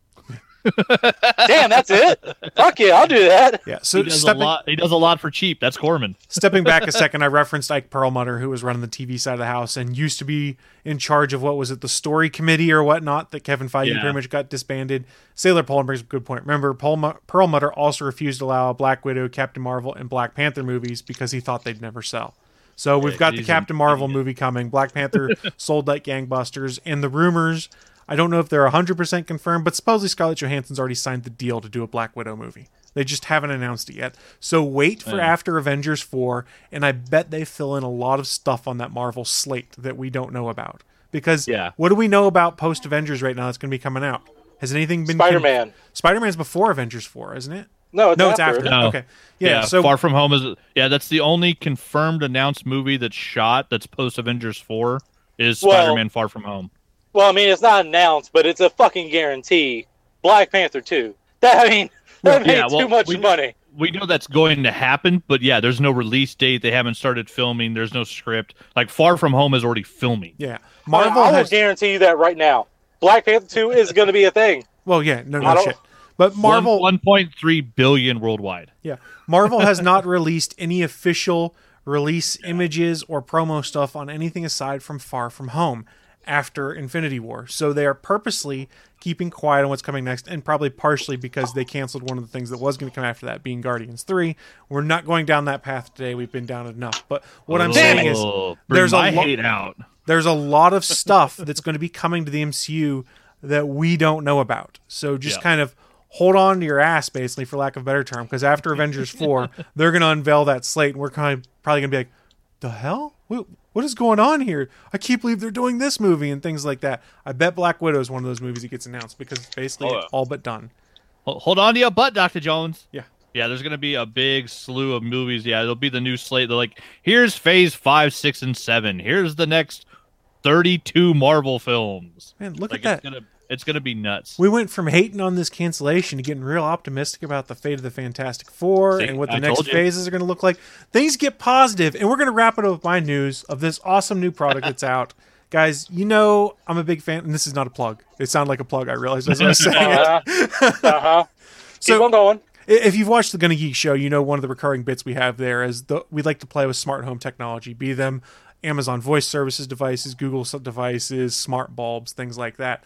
Damn, that's it. Fuck yeah, I'll do that. Yeah. So He does stepping, a lot. He does a lot for cheap. That's Corman. stepping back a second, I referenced Ike Perlmutter, who was running the TV side of the house and used to be in charge of what was it, the story committee or whatnot that Kevin Feige Yeah. pretty much got disbanded. Sailor Paul brings a good point. Remember, Paul Perlmutter also refused to allow Black Widow, Captain Marvel, and Black Panther movies because he thought they'd never sell. So we've Yeah, got the Captain Marvel idiot. movie coming. Black Panther sold like gangbusters, and the rumors. I don't know if they're 100% confirmed, but supposedly Scarlett Johansson's already signed the deal to do a Black Widow movie. They just haven't announced it yet. So wait for Yeah. after Avengers 4, and I bet they fill in a lot of stuff on that Marvel slate that we don't know about. Because Yeah. what do we know about post Avengers right now that's going to be coming out? Has anything been. Spider Man. Spider Man's before Avengers 4, isn't it? No, it's no, after. it's after. No. Okay. Yeah, so Far From Home is yeah. That's the only confirmed announced movie that's shot that's post Avengers four is Well- Spider Man Far From Home. Well, I mean, it's not announced, but it's a fucking guarantee. Black Panther 2. That, I mean, that made Yeah, well, too much we- money. We know that's going to happen, but yeah, there's no release date. They haven't started filming. There's no script. Like Far From Home is already filming. yeah. Marvel Marvel I, will has. guarantee you that right now. Black Panther 2 is going to be a thing. Well, yeah, no, no don't- shit. But Marvel. one point three billion worldwide. Yeah. Marvel has not released any official release images or promo stuff on anything aside from Far From Home after Infinity War. So they are purposely keeping quiet on what's coming next, and probably partially because they canceled one of the things that was going to come after that, being Guardians 3. We're not going down that path today. We've been down enough. But what I'm saying is Oh, there's a lo- there's a lot of stuff that's going to be coming to the MCU that we don't know about. So just Yeah. kind of hold on to your ass, basically, for lack of a better term, because after Avengers 4, they're going to unveil that slate, and we're kind of probably going to be like, the hell? What is going on here? I can't believe they're doing this movie and things like that. I bet Black Widow is one of those movies that gets announced because it's basically Oh, yeah. all but done. Hold on to your butt, Doctor Jones. Yeah. Yeah, there's gonna be a big slew of movies. Yeah, it'll be the new slate. They're like, here's Phase Five, Six, and Seven. Here's the next thirty-two Marvel films. Man, look like at it's that. gonna it's gonna be nuts. We went from hating on this cancellation to getting real optimistic about the fate of the Fantastic Four See, and what the I next phases are going to look like. Things get positive, and we're going to wrap it up with my news of this awesome new product that's out. Guys, you know I'm a big fan, and this is not a plug. It sounded like a plug. I realized as I was saying it. Uh-huh. uh-huh. So- Keep on going. If you've watched the Gonna Geek show, you know one of the recurring bits we have there is the we like to play with smart home technology, be them Amazon Voice Services devices, Google devices, smart bulbs, things like that.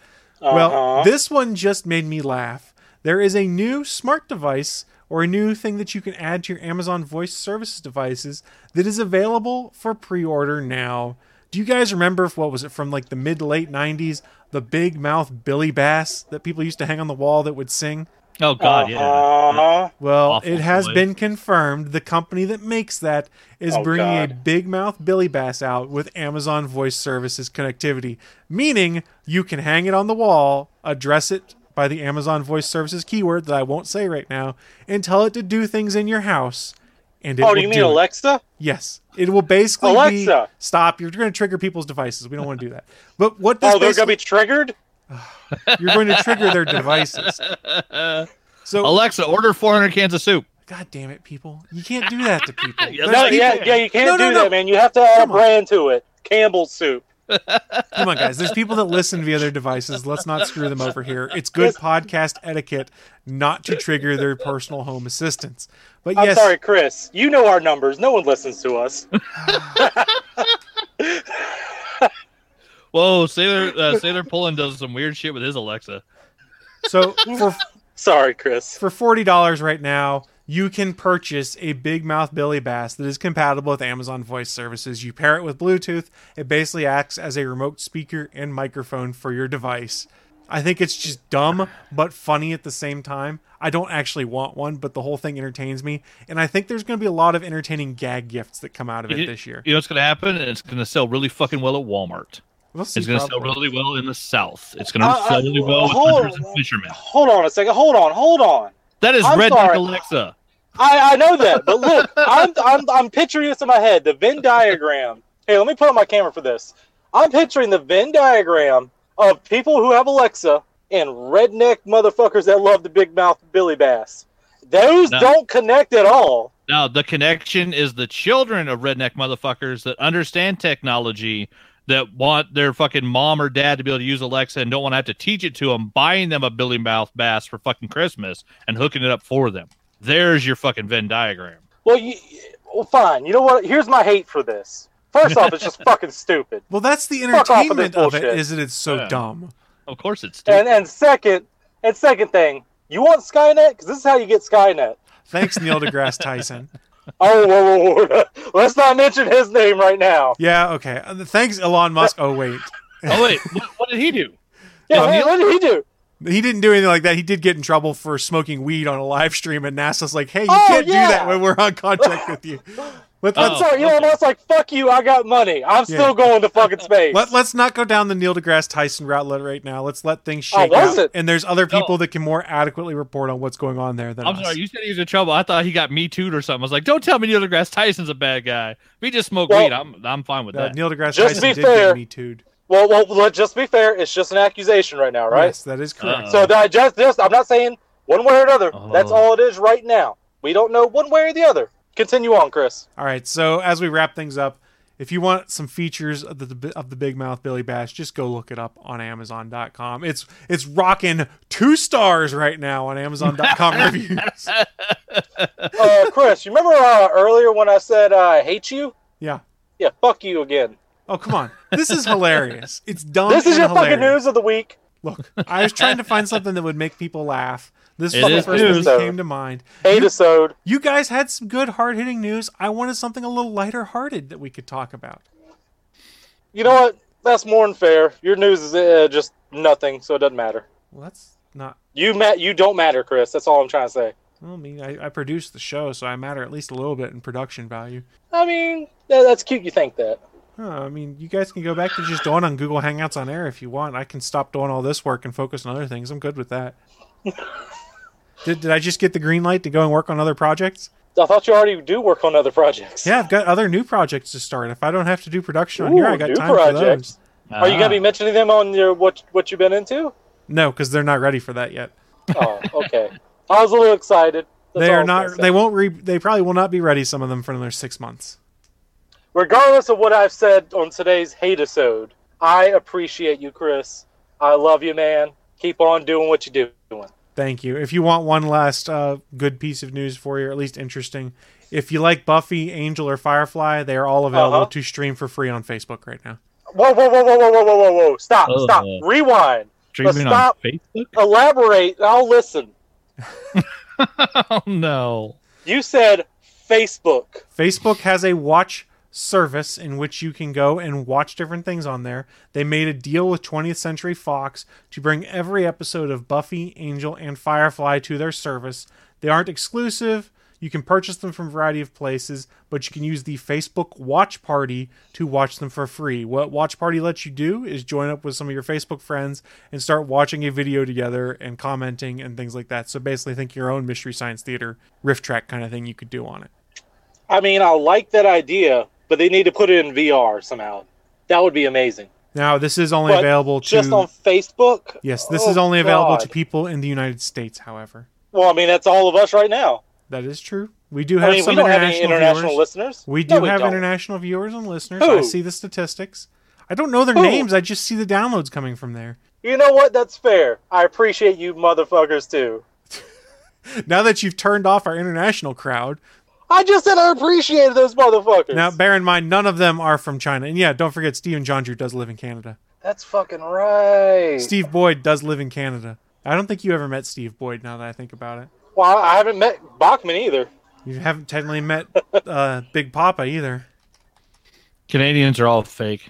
Well, Uh-huh. this one just made me laugh. There is a new smart device or a new thing that you can add to your Amazon Voice Services devices that is available for pre-order now. Do you guys remember what was it from like the mid late 90s, the big mouth Billy Bass that people used to hang on the wall that would sing? Oh God, yeah. Uh-huh. Well, Awful it has toy. been confirmed the company that makes that is Oh, bringing a big mouth Billy Bass out with Amazon Voice Services connectivity, meaning you can hang it on the wall, address it by the Amazon Voice Services keyword that I won't say right now, and tell it to do things in your house. And it Oh, do you mean do it. Alexa? Yes, it will basically be Alexa. stop. You're going to trigger people's devices. We don't want to do that. But what this Oh, they're gonna be triggered. you're going to trigger their devices. So Alexa, order 400 cans of soup. God damn it, people! You can't do that to people. Yeah, There's No, people- yeah, yeah, you can't No, no, do no. that, man. You have to add Come a on. brand to it. Campbell's soup. Come on, guys. There's people that listen via their devices. Let's not screw them over here. It's good podcast etiquette not to trigger their personal home assistants. But I'm yes, sorry, Chris. You know our numbers. No one listens to us. Whoa, Sailor uh, Sailor Pullen does some weird shit with his Alexa. so for Sorry, Chris. for forty dollars right now, you can purchase a big mouth Billy Bass that is compatible with Amazon Voice Services. You pair it with Bluetooth. It basically acts as a remote speaker and microphone for your device. I think it's just dumb but funny at the same time. I don't actually want one, but the whole thing entertains me, and I think there's going to be a lot of entertaining gag gifts that come out of it You- this year. You know what's going to happen? It's going to sell really fucking well at Walmart. We'll. It's going to sell really well in the South. It's going to Uh, sell uh, really well with hold hunters and fishermen. Hold on a second. Hold on. Hold on. That is I'm redneck sorry. Alexa. I, I know that, but look, I'm, I'm I'm picturing this in my head. The Venn diagram. Hey, let me put on my camera for this. I'm picturing the Venn diagram of people who have Alexa and redneck motherfuckers that love the big mouth Billy Bass. Those No. don't connect at all. Now, the connection is the children of redneck motherfuckers that understand technology, that want their fucking mom or dad to be able to use Alexa and don't want to have to teach it to them, buying them a Billy Mouth Bass for fucking Christmas and hooking it up for them. There's your fucking Venn diagram. Well, you, well, fine. You know what? Here's my hate for this. First off, it's just fucking stupid. Well, that's the Fuck off with this entertainment of it. bullshit. Is that it's so Yeah. dumb. Of course, it's stupid. And and second, and second thing, you want Skynet? Because this is how you get Skynet. Thanks, Neil deGrasse Tyson. Oh, whoa, whoa, whoa. let's not mention his name right now. Yeah, okay. Uh, Thanks, Elon Musk. Oh wait, oh wait, what, what did he do? Yeah, Oh, hey, what did he do? he didn't do anything like that. He did get in trouble for smoking weed on a live stream, and NASA's like, "Hey, you Oh, can't yeah. do that when we're on contract with you." Let, Oh. let's, Sorry, Elon okay. Musk's like, fuck you, I got money. I'm Yeah. still going to fucking space. let, let's not go down the Neil deGrasse Tyson route right now. Let's let things Oh, shake was out. it? And there's other people No. that can more adequately report on what's going on there than I'm us. sorry, you said he was in trouble. I thought he got me tooed or something. I was like, don't tell me Neil deGrasse Tyson's a bad guy. If he just smoked Well- weed, I'm I'm fine with Uh, that. Neil deGrasse Just to Tyson be did fair- get me tooed. well, well, let's just be fair. It's just an accusation right now, right? Yes, that is correct. Uh, So that just, just, I'm not saying one way or another. That's Oh. all it is right now. We don't know one way or the other. Continue on, Chris. All right, so as we wrap things up, if you want some features of the of the Big Mouth Billy Bash, just go look it up on Amazon.com. It's it's rocking two stars right now on Amazon.com reviews. Uh, Chris, you remember uh, earlier when I said uh, I hate you? Yeah. Yeah, fuck you again. Oh come on, this is hilarious. It's dumb. This is and your hilarious. fucking news of the week. Look, I was trying to find something that would make people laugh. This It was the first thing news. that came to mind. Hate episode. You guys had some good hard hitting news. I wanted something a little lighter hearted that we could talk about. You know what? That's more than fair. Your news is uh, just nothing, so it doesn't matter. Well, that's not. You ma- You don't matter, Chris. That's all I'm trying to say. Well, I mean, I, I produced the show, so I matter at least a little bit in production value. I mean, yeah, that's cute. You think that? Huh, I mean, you guys can go back to just doing on Google Hangouts on air if you want. I can stop doing all this work and focus on other things. I'm good with that. Did, did I just get the green light to go and work on other projects? I thought you already do work on other projects. Yeah, I've got other new projects to start. If I don't have to do production on here, Ooh, I got new time for projects. those. Are you gonna Ah. be mentioning them on your what what you've been into? No, because they're not ready for that yet. Oh, okay. I was a little excited. That's they are I was gonna not. They won't. Re, they probably will not be ready. Some of them for another six months. Regardless of what I've said on today's hate episode, I appreciate you, Chris. I love you, man. Keep on doing what you're doing. Thank you. If you want one last uh, good piece of news for you, or at least interesting, if you like Buffy, Angel, or Firefly, they are all available uh-huh. to stream for free on Facebook right now. Whoa, whoa, whoa, whoa, whoa, whoa, whoa, whoa! Stop, uh, stop, rewind. Streaming stop, on Facebook. Elaborate. I'll listen. oh no! You said Facebook. Facebook has a watch service in which you can go and watch different things on there. They made a deal with 20th Century Fox to bring every episode of Buffy, Angel, and Firefly to their service. They aren't exclusive. You can purchase them from a variety of places, but you can use the Facebook Watch Party to watch them for free. What Watch Party lets you do is join up with some of your Facebook friends and start watching a video together and commenting and things like that. So basically, think your own Mystery Science Theater riff track kind of thing you could do on it. I mean, I like that idea, but they need to put it in VR somehow. That would be amazing. Now, this is only But available to Just on Facebook? Yes, this Oh, is only available to people in the United States, however. Well, I mean, that's all of us right now. That is true. We do have I mean, some don't have international, international viewers. listeners. We No, do we have don't. international viewers and listeners. Who? I see the statistics. I don't know their Who? names. I just see the downloads coming from there. You know what? That's fair. I appreciate you motherfuckers too. Now that you've turned off our international crowd, I just said I appreciated those motherfuckers. now bear in mind none of them are from China. And yeah, don't forget Steven John Drew does live in Canada. That's fucking right. Steve Boyd does live in Canada. I don't think you ever met Steve Boyd. Now that I think about it, Well, I haven't met Bachman either. you haven't technically met uh, Big Papa either. Canadians are all fake.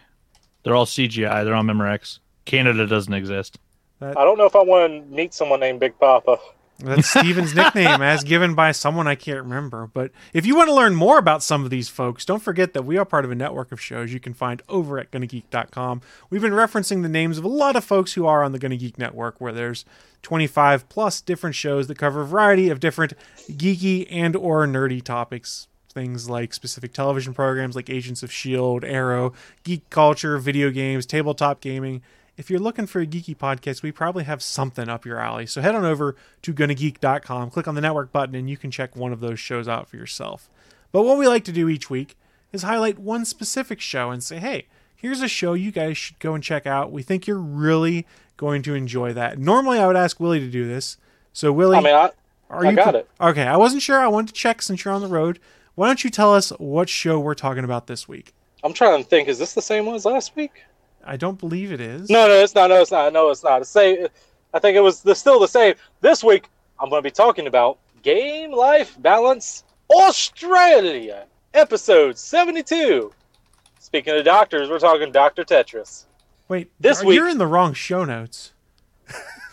They're all CGI. They're all Memorex. Canada doesn't exist. I don't know if I want to meet someone named Big Papa. That's Steven's nickname, as given by someone I can't remember. But if you want to learn more about some of these folks, don't forget that we are part of a network of shows you can find over at GonnaGeek.com. We've been referencing the names of a lot of folks who are on the Gonna Geek network, where there's 25 plus different shows that cover a variety of different geeky and or nerdy topics. Things like specific television programs like Agents of S.H.I.E.L.D., Arrow, geek culture, video games, tabletop gaming if you're looking for a geeky podcast, we probably have something up your alley. So head on over to gonnageek.com, click on the network button, and you can check one of those shows out for yourself. But what we like to do each week is highlight one specific show and say, hey, here's a show you guys should go and check out. We think you're really going to enjoy that. Normally, I would ask Willie to do this. So, Willie, I mean, I, are I you got it. Okay, I wasn't sure. I wanted to check since you're on the road. Why don't you tell us what show we're talking about this week? I'm trying to think. Is this the same one as last week? I don't believe it is. No, no, it's not. No, it's not. No, it's not. It's same. I think it was the, still the same. This week, I'm going to be talking about Game Life Balance Australia, episode 72. Speaking of doctors, we're talking Dr. Tetris. Wait, This are- week- you're in the wrong show notes.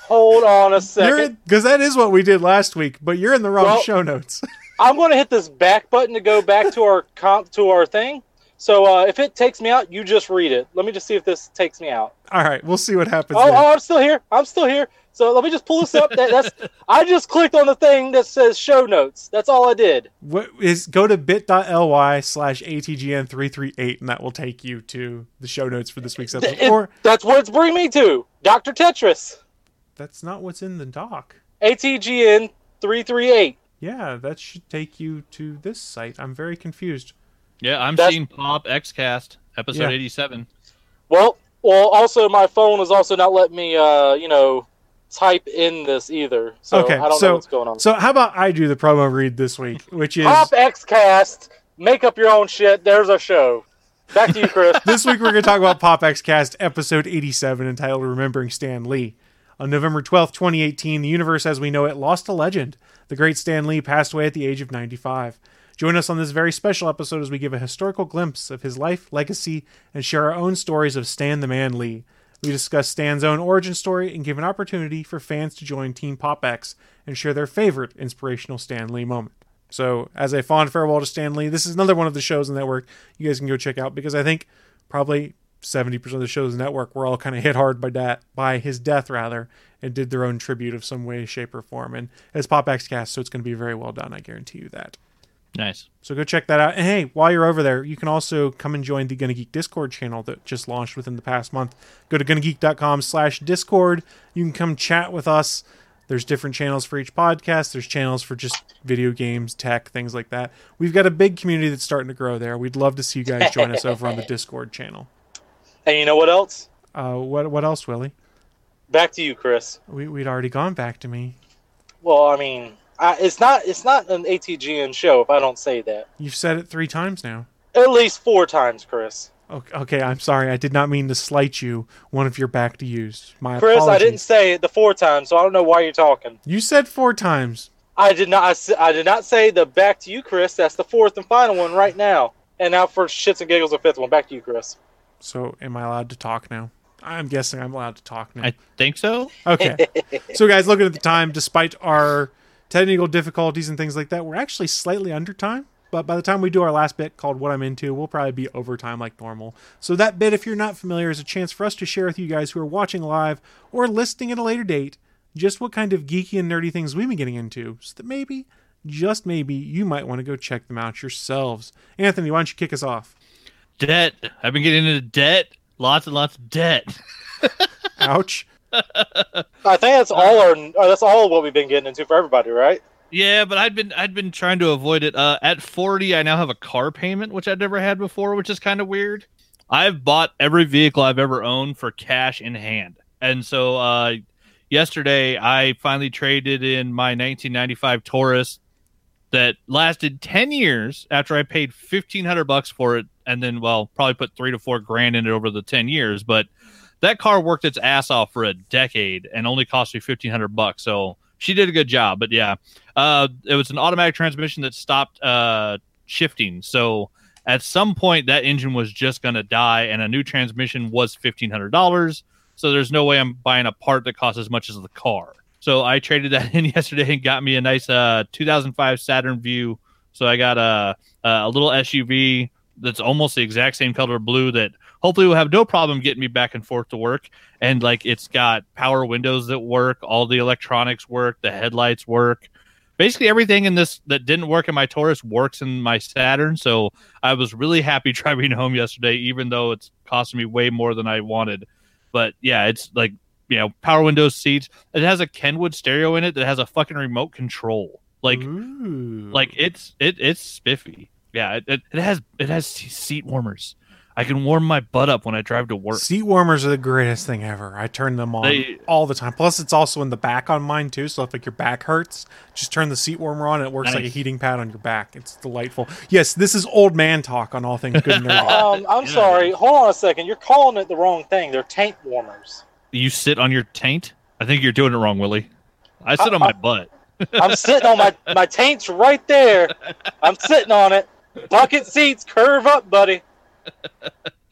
Hold on a second. Because that is what we did last week, but you're in the wrong Well- show notes. I'm going to hit this back button to go back to our comp to our thing. So uh, if it takes me out, you just read it. Let me just see if this takes me out. All right, we'll see what happens. Oh, oh, I'm still here. I'm still here. So let me just pull this up. That, that's I just clicked on the thing that says show notes. That's all I did. What is go to bit.ly slash ATGN338 and that will take you to the show notes for this week's episode. It- or that's what it's bringing me to. Dr. Tetris. that's not what's in the doc. ATGN 338. Yeah, that should take you to this site. I'm very confused. Yeah, I'm That's- seeing Pop Xcast episode Yeah. 87. Well, well. Also, my phone is also not letting me, uh, you know, type in this either. So okay, I don't so know what's going on. so how about I do the promo read this week, which is Pop Xcast. Make up your own shit. There's a show. Back to you, Chris. this week we're going to talk about Pop Xcast episode 87 entitled Remembering Stan Lee. On November 12th, 2018, the universe as we know it lost a legend. The great Stan Lee passed away at the age of 95. Join us on this very special episode as we give a historical glimpse of his life, legacy, and share our own stories of Stan the Man Lee. We discuss Stan's own origin story and give an opportunity for fans to join Team Pop X and share their favorite inspirational Stan Lee moment. So, as a fond farewell to Stan Lee, this is another one of the shows on the network you guys can go check out because I think probably seventy percent of the show's in the network were all kind of hit hard by that by his death rather, and did their own tribute of some way, shape, or form. And it's PopX cast, so it's going to be very well done. I guarantee you that. Nice. So go check that out. And hey, while you're over there, you can also come and join the Gonna Geek Discord channel that just launched within the past month. Go to gonnageek.com slash discord. You can come chat with us. There's different channels for each podcast. There's channels for just video games, tech, things like that. We've got a big community that's starting to grow there. We'd love to see you guys join us over on the Discord channel. And you know what else? Uh, what what else, Willie? Back to you, Chris. We, we'd already gone back to me. Well, I mean, I, it's not it's not an ATGN show if I don't say that. You've said it three times now. At least four times, Chris. Okay, okay, I'm sorry. I did not mean to slight you. One of your back to use. My Chris, apologies. I didn't say it the four times, so I don't know why you're talking. You said four times. I did not. I did not say the back to you, Chris. That's the fourth and final one right now. And now for shits and giggles, the fifth one. Back to you, Chris. So, am I allowed to talk now? I'm guessing I'm allowed to talk now. I think so. Okay. so, guys, looking at the time, despite our technical difficulties and things like that, we're actually slightly under time. But by the time we do our last bit called What I'm Into, we'll probably be over time like normal. So, that bit, if you're not familiar, is a chance for us to share with you guys who are watching live or listening at a later date just what kind of geeky and nerdy things we've been getting into so that maybe, just maybe, you might want to go check them out yourselves. Anthony, why don't you kick us off? Debt. I've been getting into debt. Lots and lots of debt. Ouch. I think that's all our. uh, That's all what we've been getting into for everybody, right? Yeah, but I'd been I'd been trying to avoid it. Uh, at forty, I now have a car payment, which I'd never had before, which is kind of weird. I've bought every vehicle I've ever owned for cash in hand, and so uh, yesterday I finally traded in my 1995 Taurus that lasted 10 years after I paid 1500 bucks for it and then well probably put 3 to 4 grand in it over the 10 years but that car worked its ass off for a decade and only cost me 1500 bucks so she did a good job but yeah uh it was an automatic transmission that stopped uh shifting so at some point that engine was just going to die and a new transmission was $1500 so there's no way I'm buying a part that costs as much as the car. So I traded that in yesterday and got me a nice uh 2005 Saturn Vue. So I got a a little SUV that's almost the exact same color blue that hopefully we'll have no problem getting me back and forth to work. And like it's got power windows that work, all the electronics work, the headlights work. Basically everything in this that didn't work in my Taurus works in my Saturn. So I was really happy driving home yesterday, even though it's costing me way more than I wanted. But yeah, it's like you know, power windows, seats. It has a Kenwood stereo in it that has a fucking remote control. Like, Ooh. like it's it it's spiffy. Yeah, it, it, it has it has seat warmers. I can warm my butt up when I drive to work. Seat warmers are the greatest thing ever. I turn them on They- all the time. Plus, it's also in the back on mine too. So if like your back hurts, just turn the seat warmer on. And it works like a heating pad on your back. It's delightful. Yes, this is old man talk on all things good and nerdy. Um, I'm sorry. Hold on a second. You're calling it the wrong thing. They're tank warmers. You sit on your taint. I think you're doing it wrong, Willie. I sit on my butt. I'm sitting on my my taint's right there. I'm sitting on it. Bucket seats, curve up, buddy.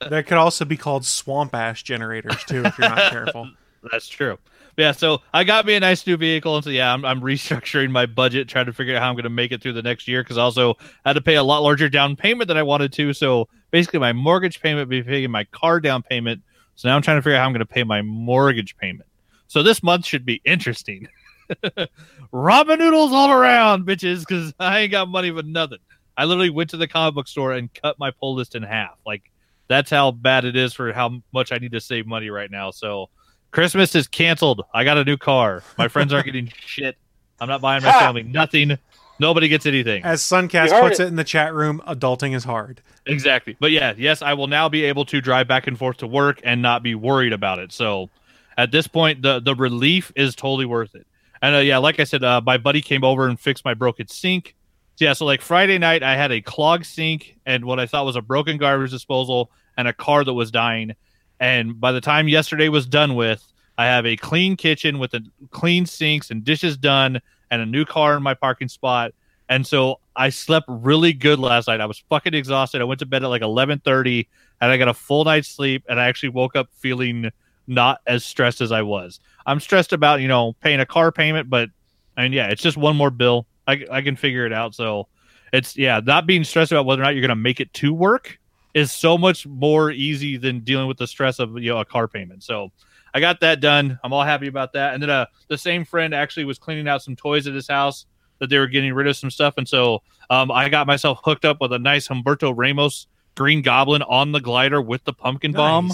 That could also be called swamp ash generators too, if you're not careful. That's true. Yeah, so I got me a nice new vehicle, and so yeah, I'm, I'm restructuring my budget, trying to figure out how I'm going to make it through the next year. Because also I had to pay a lot larger down payment than I wanted to. So basically, my mortgage payment be paying my car down payment. So now I'm trying to figure out how I'm going to pay my mortgage payment. So this month should be interesting. Ramen noodles all around, bitches, because I ain't got money for nothing. I literally went to the comic book store and cut my pull list in half. Like that's how bad it is for how much I need to save money right now. So Christmas is canceled. I got a new car. My friends aren't getting shit. I'm not buying my family nothing. Nobody gets anything. As Suncast You puts it. it in the chat room, adulting is hard. Exactly. But yeah, yes, I will now be able to drive back and forth to work and not be worried about it. So at this point, the the relief is totally worth it. And uh, yeah, like I said, uh, my buddy came over and fixed my broken sink. Yeah, so like Friday night, I had a clogged sink and what I thought was a broken garbage disposal and a car that was dying. And by the time yesterday was done with, I have a clean kitchen with a clean sinks and dishes done and a new car in my parking spot. And so I slept really good last night. I was fucking exhausted. I went to bed at like 11:30 and I got a full night's sleep and I actually woke up feeling not as stressed as I was. I'm stressed about, you know, paying a car payment, but I mean, yeah, it's just one more bill. I, I can figure it out. So it's, yeah, not being stressed about whether or not you're going to make it to work is so much more easy than dealing with the stress of you know a car payment. So I got that done. I'm all happy about that. And then uh, the same friend actually was cleaning out some toys at his house that they were getting rid of some stuff, and so um, I got myself hooked up with a nice Humberto Ramos Green Goblin on the glider with the pumpkin bomb.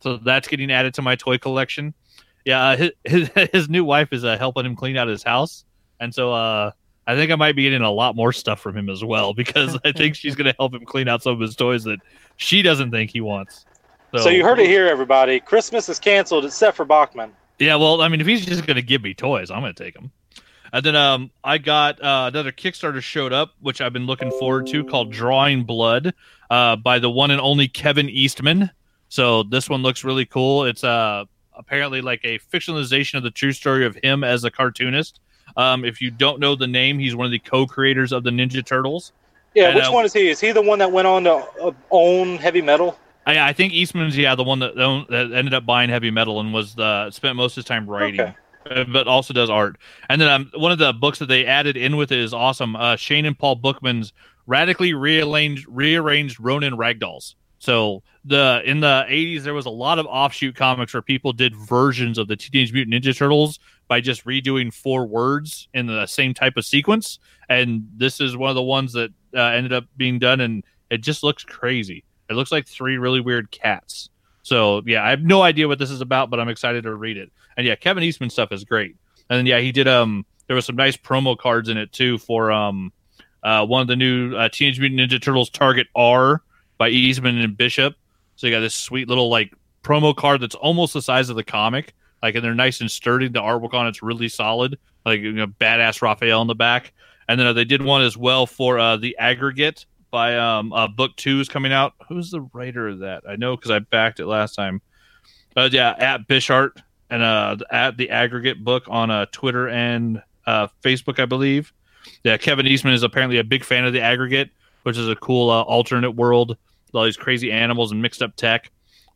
So that's getting added to my toy collection. Yeah, uh, his, his his new wife is uh, helping him clean out his house, and so uh, I think I might be getting a lot more stuff from him as well because I think she's going to help him clean out some of his toys that she doesn't think he wants. So, you heard it here, everybody. Christmas is canceled except for Bachman. Yeah, well, I mean, if he's just going to give me toys, I'm going to take them. And then um, I got uh, another Kickstarter showed up, which I've been looking forward to, called Drawing Blood, uh, by the one and only Kevin Eastman. So this one looks really cool. It's uh, apparently like a fictionalization of the true story of him as a cartoonist. Um, if you don't know the name, he's one of the co-creators of the Ninja Turtles. Yeah, And, which uh, one is he? Is he the one that went on to uh, own heavy metal? I, I think Eastman's yeah the one that, owned- that ended up buying heavy metal and was the spent most of his time writing. Okay. uh, but also does art. And then um, one of the books that they added in with it is awesome. Uh, Shane and Paul Bookman's radically rearranged rearranged Ronin ragdolls. So the in the 80s there was a lot of offshoot comics where people did versions of the Teenage Mutant Ninja Turtles by just redoing four words in the same type of sequence. And this is one of the ones that uh, ended up being done, and it just looks crazy. It looks like three really weird cats. So yeah, I have no idea what this is about, but I'm excited to read it. And yeah, Kevin Eastman stuff is great. And then yeah, he did um there was some nice promo cards in it too for um uh one of the new uh, Teenage Mutant Ninja Turtles Target R by Eastman and Bishop. So you got this sweet little like promo card that's almost the size of the comic. Like and they're nice and sturdy. The artwork on it's really solid. Like you know, badass Raphael in the back. And then uh, they did one as well for uh, the aggregate by um uh, book two is coming out. Who's the writer of that? I know because I backed it last time. Uh, yeah, at Bishart and uh at the aggregate book on uh Twitter and uh Facebook, I believe. Yeah, Kevin Eastman is apparently a big fan of the aggregate, which is a cool uh, alternate world with all these crazy animals and mixed up tech.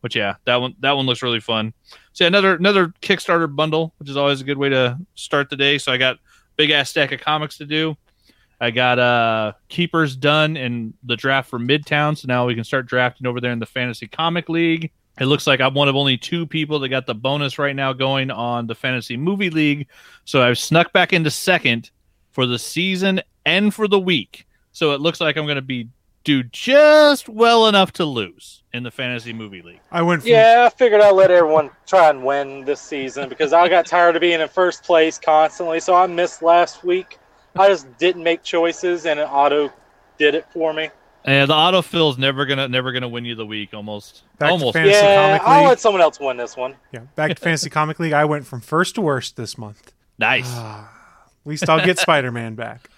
Which yeah, that one that one looks really fun. So yeah, another another Kickstarter bundle, which is always a good way to start the day. So I got big ass stack of comics to do. I got uh keepers done in the draft for Midtown, so now we can start drafting over there in the Fantasy Comic League. It looks like I'm one of only two people that got the bonus right now going on the Fantasy Movie League. So I've snuck back into second for the season and for the week. So it looks like I'm going to be do just well enough to lose in the Fantasy Movie League. I went from Yeah, I figured I'd let everyone try and win this season because I got tired of being in first place constantly. So I missed last week. I just didn't make choices, and an auto did it for me. And the autofill's never gonna never gonna win you the week almost. Back to almost. Fantasy yeah, Comic I'll League. let someone else win this one. yeah, back to Fantasy Comic League. I went from first to worst this month. Nice. Ah, at least I'll get Spider Man back.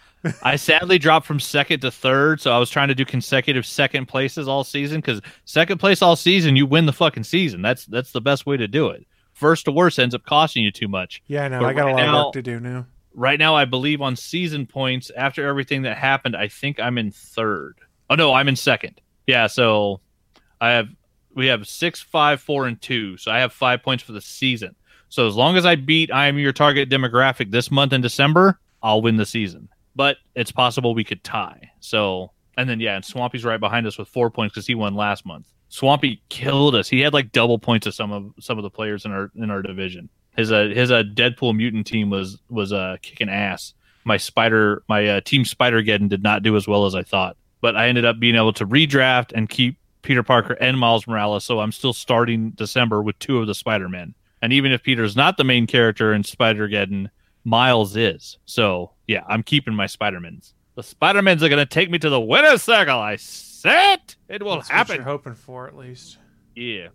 I sadly dropped from second to third, so I was trying to do consecutive second places all season because second place all season, you win the fucking season. That's that's the best way to do it. First to worst ends up costing you too much. Yeah, no, But I got a lot now- of work to do now. Right now, I believe on season points after everything that happened, I think I'm in third. Oh no, I'm in second. Yeah, so I have we have six, five, four, and two. So I have five points for the season. So as long as I beat I am your target demographic this month in December, I'll win the season. But it's possible we could tie. So and then yeah, and Swampy's right behind us with four points because he won last month. Swampy killed us. He had like double points of some of some of the players in our in our division. His uh, his uh, Deadpool mutant team was was uh, kicking ass. My spider my uh, team Spider Geddon did not do as well as I thought, but I ended up being able to redraft and keep Peter Parker and Miles Morales. So I'm still starting December with two of the Spider Men. And even if Peter's not the main character in Spider Geddon, Miles is. So yeah, I'm keeping my Spider Mans. The Spider Mans are gonna take me to the winner's circle. I said it will That's what happen. you're hoping for, at least. Yeah.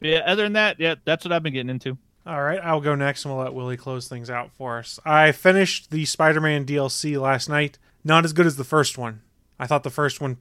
Yeah. Other than that, yeah, that's what I've been getting into. All right, I'll go next and we'll let Willie close things out for us. I finished the Spider Man DLC last night. Not as good as the first one. I thought the first one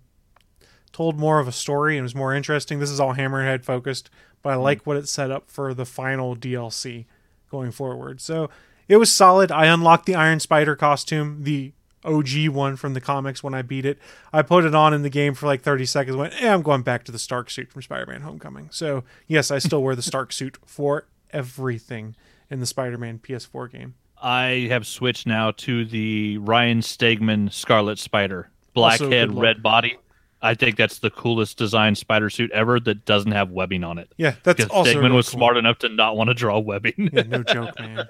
told more of a story and was more interesting. This is all Hammerhead focused, but I hmm. like what it set up for the final DLC going forward. So it was solid. I unlocked the Iron Spider costume, the OG one from the comics when I beat it. I put it on in the game for like 30 seconds, went, eh, I'm going back to the Stark suit from Spider Man Homecoming. So, yes, I still wear the Stark suit for everything in the Spider Man PS4 game. I have switched now to the Ryan Stegman Scarlet Spider. Black Also head, red body. I think that's the coolest design spider suit ever that doesn't have webbing on it. Yeah, that's Because also Stegman really was cool. smart enough to not want to draw webbing. Yeah, no joke, man.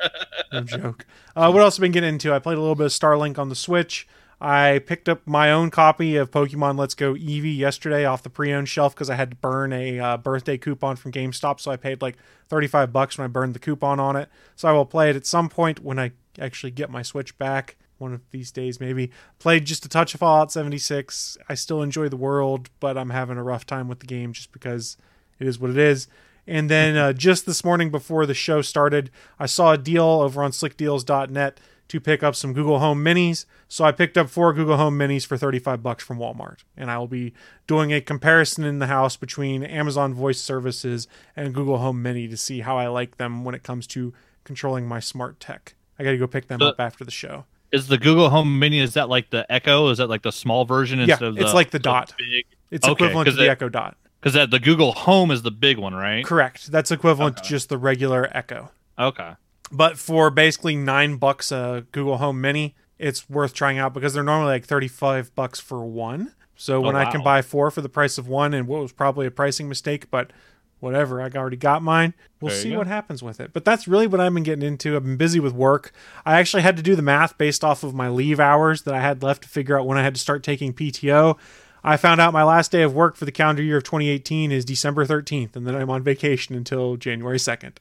No joke. Uh, what else have I been getting into? I played a little bit of Starlink on the Switch. I picked up my own copy of Pokemon Let's Go Eevee yesterday off the pre-owned shelf because I had to burn a uh, birthday coupon from GameStop, so I paid like 35 bucks when I burned the coupon on it. So I will play it at some point when I actually get my Switch back. One of these days, maybe. Played just a touch of Fallout 76. I still enjoy the world, but I'm having a rough time with the game just because it is what it is. And then uh, just this morning before the show started, I saw a deal over on slickdeals.net to pick up some Google Home Minis. So I picked up four Google Home Minis for 35 bucks from Walmart. And I will be doing a comparison in the house between Amazon Voice Services and Google Home Mini to see how I like them when it comes to controlling my smart tech. I got to go pick them up after the show. Is the Google Home Mini is that like the Echo? Is that like the small version Yeah, instead of the it's like the Dot. big? It's Okay, equivalent to the it- Echo Dot. Because that the Google Home is the big one, right? Correct. That's equivalent to just the regular Echo. Okay. but for basically nine bucks a Google Home Mini, it's worth trying out because they're normally like thirty-five bucks for one. So when oh, I can Oh, buy four for the price of one, and what was probably a pricing mistake, but whatever, I already got mine. We'll There see go. what happens with it. But that's really what I've been getting into. I've been busy with work. I actually had to do the math based off of my leave hours that I had left to figure out when I had to start taking PTO. I found out my last day of work for the calendar year of 2018 is December 13th, and then I'm on vacation until January 2nd.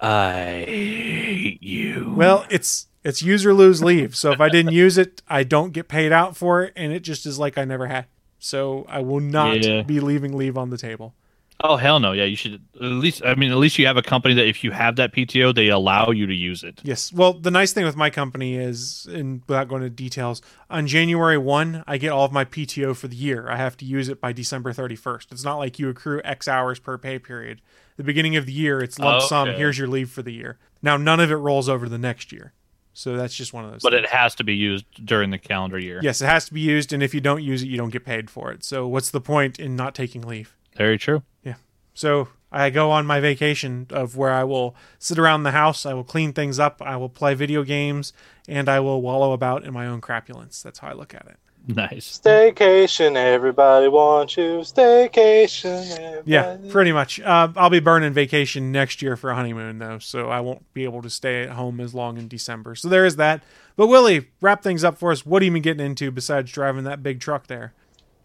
I hate you. Well, it's it's use or lose leave. So if I didn't use it, I don't get paid out for it, and it just is like I never had. So I will not Yeah. be leaving leave on the table. Oh hell no! Yeah, you should at least. I mean, at least you have a company that if you have that PTO, they allow you to use it. Yes. Well, the nice thing with my company is, and without going into details, on January 1, I get all of my PTO for the year. I have to use it by December 31st. It's not like you accrue X hours per pay period. The beginning of the year, it's lump sum. Okay. Here's your leave for the year. Now, none of it rolls over to the next year. So that's just one of those. But things. it has to be used during the calendar year. Yes, it has to be used, and if you don't use it, you don't get paid for it. So what's the point in not taking leave? Very true. Yeah. So I go on my vacation of where I will sit around the house, I will clean things up, I will play video games, and I will wallow about in my own crapulence. That's how I look at it. Nice. Staycation, everybody wants you. Staycation, everybody. Yeah, pretty much. Uh, I'll be burning vacation next year for a honeymoon, though, so I won't be able to stay at home as long in December. So there is that. But Willie, wrap things up for us. What have you been getting into besides driving that big truck there?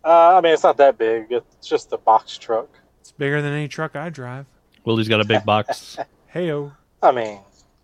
Uh, I mean, it's not that big. It's just a box truck. It's bigger than any truck I drive. Willie's got a big box. Heyo. I mean,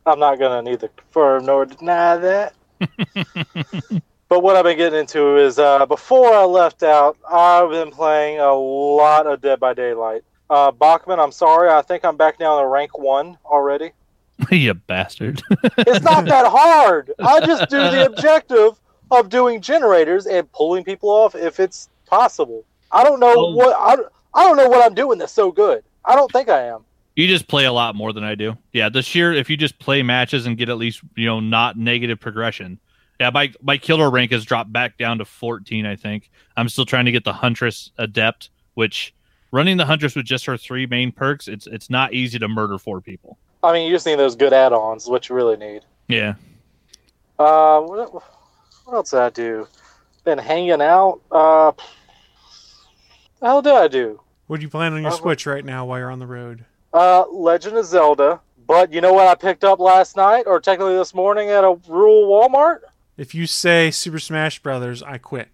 I'm not gonna neither confirm nor deny that. but what I've been getting into is uh, before I left out, I've been playing a lot of Dead by Daylight. Uh, Bachman, I'm sorry, I think I'm back down to rank one already. you bastard. It's not that hard. I just do the objective of doing generators and pulling people off if it's possible. I don't know Oh. what I, I don't know what I'm doing that's so good. I don't think I am. You just play a lot more than I do. Yeah, the sheer if you just play matches and get at least you know not negative progression. Yeah, my my killer rank has dropped back down to 14. I think I'm still trying to get the Huntress Adept, which running the Huntress with just her three main perks, it's it's not easy to murder four people. I mean, you just need those good add-ons. What you really need. Yeah, Uh, what, what else did I do? Been hanging out. Uh, the hell did I do? What do you plan on your Uh, Switch right now while you're on the road? Uh, Legend of Zelda. But you know what I picked up last night, or technically this morning at a rural Walmart? If you say Super Smash Brothers, I quit.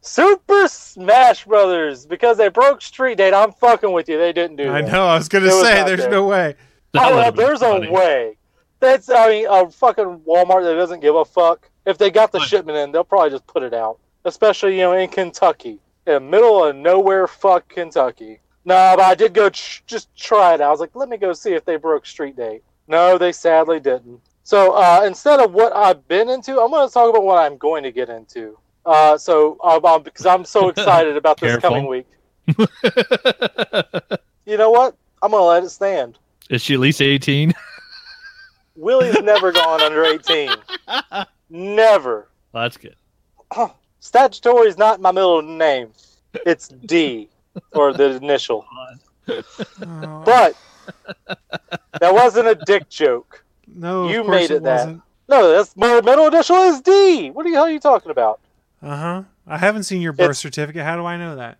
Super Smash Brothers because they broke Street Date. I'm fucking with you. They didn't do I that. know. I was gonna It say, not there's there. no way. That Oh, would've well, been there's funny. a way. That's I mean a fucking Walmart that doesn't give a fuck. If they got the What? shipment in, they'll probably just put it out. Especially you know in Kentucky, in middle of nowhere, fuck Kentucky. No, but I did go ch- just try it. I was like, let me go see if they broke Street Date. No, they sadly didn't. So uh, instead of what I've been into, I'm going to talk about what I'm going to get into. Uh, so um, um, because I'm so excited about this Careful. coming week. You know what? I'm going to let it stand. Is she at least 18? Willie's never gone under 18. Never. Well, that's good. Statutory is not my middle name. It's D, or the initial. But that wasn't a dick joke. no, you of made it that. wasn't. No, that's my middle initial is D. What the hell are you talking about? Uh huh. I haven't seen your birth It's- certificate. How do I know that?